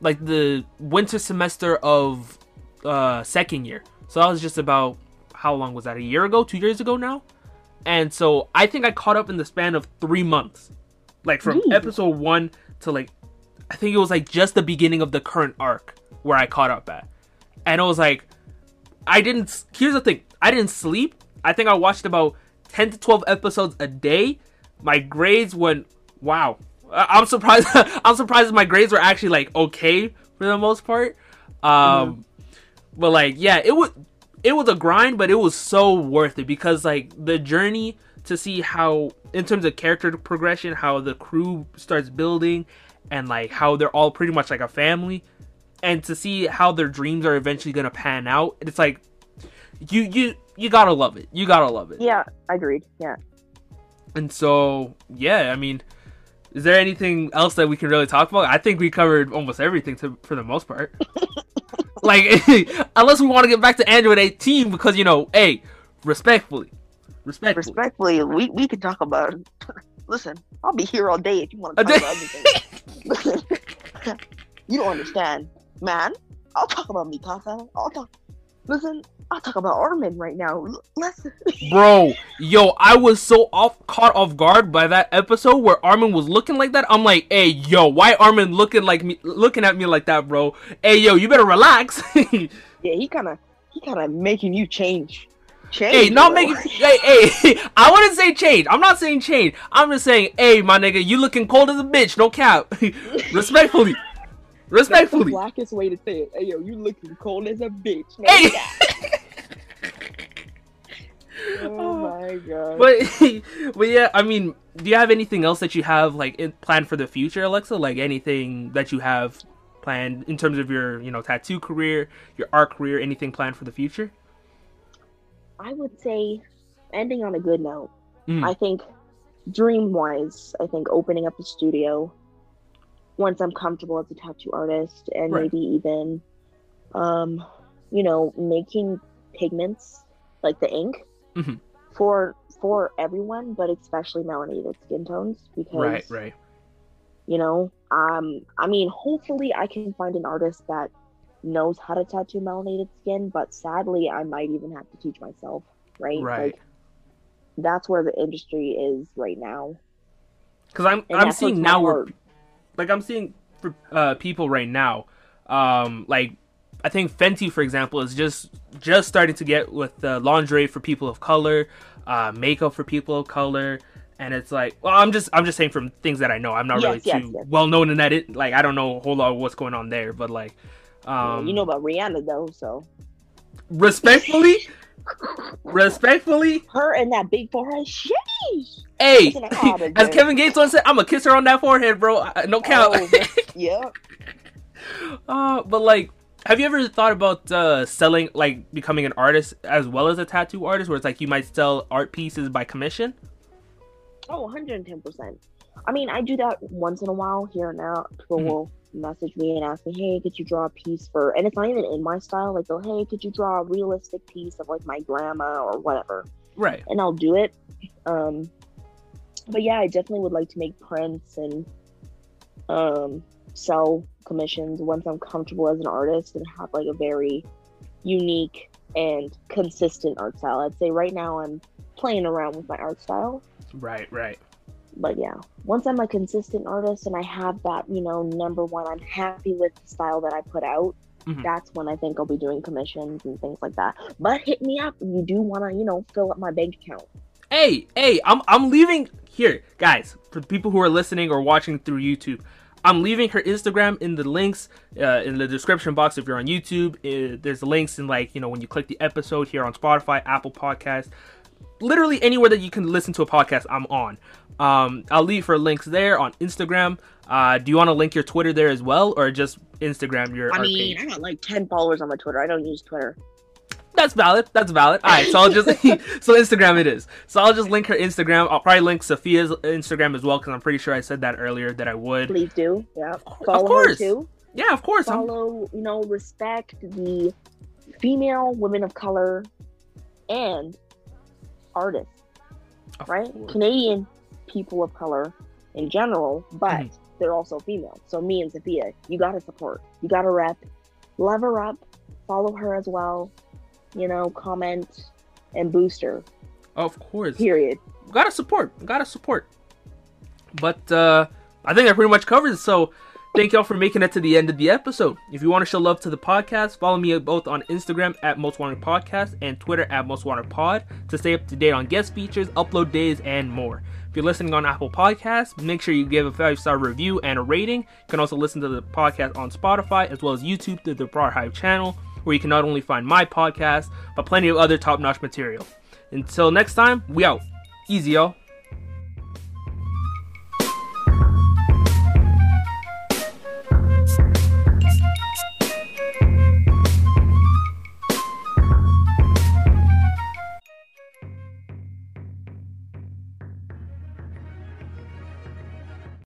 like the winter semester of uh second year so that was just about how long was that a year ago two years ago now and so i think i caught up in the span of three months like from Jeez. episode one to like i think it was like just the beginning of the current arc where i caught up at and it was like I didn't. Here's the thing: I didn't sleep. I think I watched about ten to twelve episodes a day. My grades went wow. I'm surprised. I'm surprised my grades were actually like okay for the most part. Um, but like yeah, it was it was a grind, but it was so worth it because like the journey to see how in terms of character progression, how the crew starts building, and like how they're all pretty much like a family, and to see how their dreams are eventually gonna pan out. It's like you you you gotta love it. You gotta love it. Yeah, I agreed. Yeah. And so, yeah, I mean, is there anything else that we can really talk about? I think we covered almost everything to, for the most part. like, unless we want to get back to Android 18, because, you know, hey, respectfully, respectfully. Respectfully, we, we can talk about Listen, I'll be here all day if you want to talk about everything. You don't understand. Man, I'll talk about Mikasa. I'll talk. Listen, I'll talk about Armin right now. Listen. Bro, yo, I was so off caught off guard by that episode where Armin was looking like that. I'm like, hey, yo, why Armin looking like me, looking at me like that, bro? Hey, yo, you better relax. Yeah, he kind of he kind of making you change. Change. hey, not bro. making. Hey, hey, I wouldn't say change. I'm not saying change. I'm just saying, hey, my nigga, you looking cold as a bitch. No cap. Respectfully. That's the blackest way to say it. Hey, yo, you looking cold as a bitch. No Hey. oh my god. But, but yeah, I mean, do you have anything else that you have like in, planned for the future, Alexa? Like anything that you have planned in terms of your, you know, tattoo career, your art career, anything planned for the future? I would say, ending on a good note. Mm. I think, dream wise, I think opening up a studio once I'm comfortable as a tattoo artist, and Right. maybe even, um, you know, making pigments like the ink Mhm. for for everyone, but especially melanated skin tones because Right, right. you know um i mean hopefully i can find an artist that knows how to tattoo melanated skin but sadly i might even have to teach myself right Right. like that's where the industry is right now Because I'm and I'm seeing now heart. Like I'm seeing for uh, people right now, um, like I think Fenty, for example, is just just starting to get with uh, lingerie for people of color, uh, makeup for people of color, and it's like, well, I'm just I'm just saying from things that I know. I'm not Yes, really yes, too yes. well known in that it like I don't know a whole lot of what's going on there, but like, um, you know about rihanna though so respectfully, respectfully, her and that big forehead sheesh hey, Listen, I oughta as. Kevin Gates once said, I'm gonna kiss her on that forehead, bro. No count. Oh, yeah Uh, but like, have you ever thought about uh, selling, like, becoming an artist as well as a tattoo artist, where it's like you might sell art pieces by commission? oh 110% i mean i do that once in a while here and now people Mhm. will message me and ask me hey could you draw a piece for and it's not even in my style like they'll hey could you draw a realistic piece of like my grandma or whatever Right. and I'll do it. Um, but yeah, I definitely would like to make prints and um, sell commissions once I'm comfortable as an artist and have like a very unique and consistent art style. I'd say right now I'm playing around with my art style, Right. Right. But yeah, once I'm a consistent artist and I have that, you know, number one, I'm happy with the style that I put out. Mhm. That's when I think I'll be doing commissions and things like that. But hit me up if you do want to, you know, fill up my bank account. Hey, hey, I'm I'm leaving here, guys. For people who are listening or watching through YouTube, I'm leaving her Instagram in the links uh, in the description box. If you're on YouTube, uh, there's links in like you know when you click the episode here on Spotify, Apple Podcast, literally anywhere that you can listen to a podcast. I'm on. Um, I'll leave for links there on Instagram. Uh, do you want to link your Twitter there as well, or just Instagram your I mean, page? I got like 10 followers on my Twitter. I don't use Twitter. That's valid. That's valid. All right, so I'll just so Instagram it is. So I'll just link her Instagram. I'll probably link Sophia's Instagram as well because I'm pretty sure I said that earlier that I would. Please do. Yeah. Of Follow her course. too. Yeah, of course. I'm- Follow, you know, respect the female women of color and artists, of right? course. Canadian people of color in general, but Mhm. they're also female. So me and Sophia, you gotta support. You gotta rep. Love her up. Follow her as well. You know, comment and boost her. Of course. Period. Gotta support. Gotta support. But uh I think I pretty much covered it. So thank y'all for making it to the end of the episode. If you want to show love to the podcast, follow me both on Instagram at Most Wanted Podcast and Twitter at Most Wanted Pod to stay up to date on guest features, upload days, and more. If you're listening on Apple Podcasts, make sure you give a five star review and a rating. You can also listen to the podcast on Spotify as well as YouTube through the Broad Hive channel, where you can not only find my podcast, but plenty of other top notch material. Until next time, we out. Easy, y'all.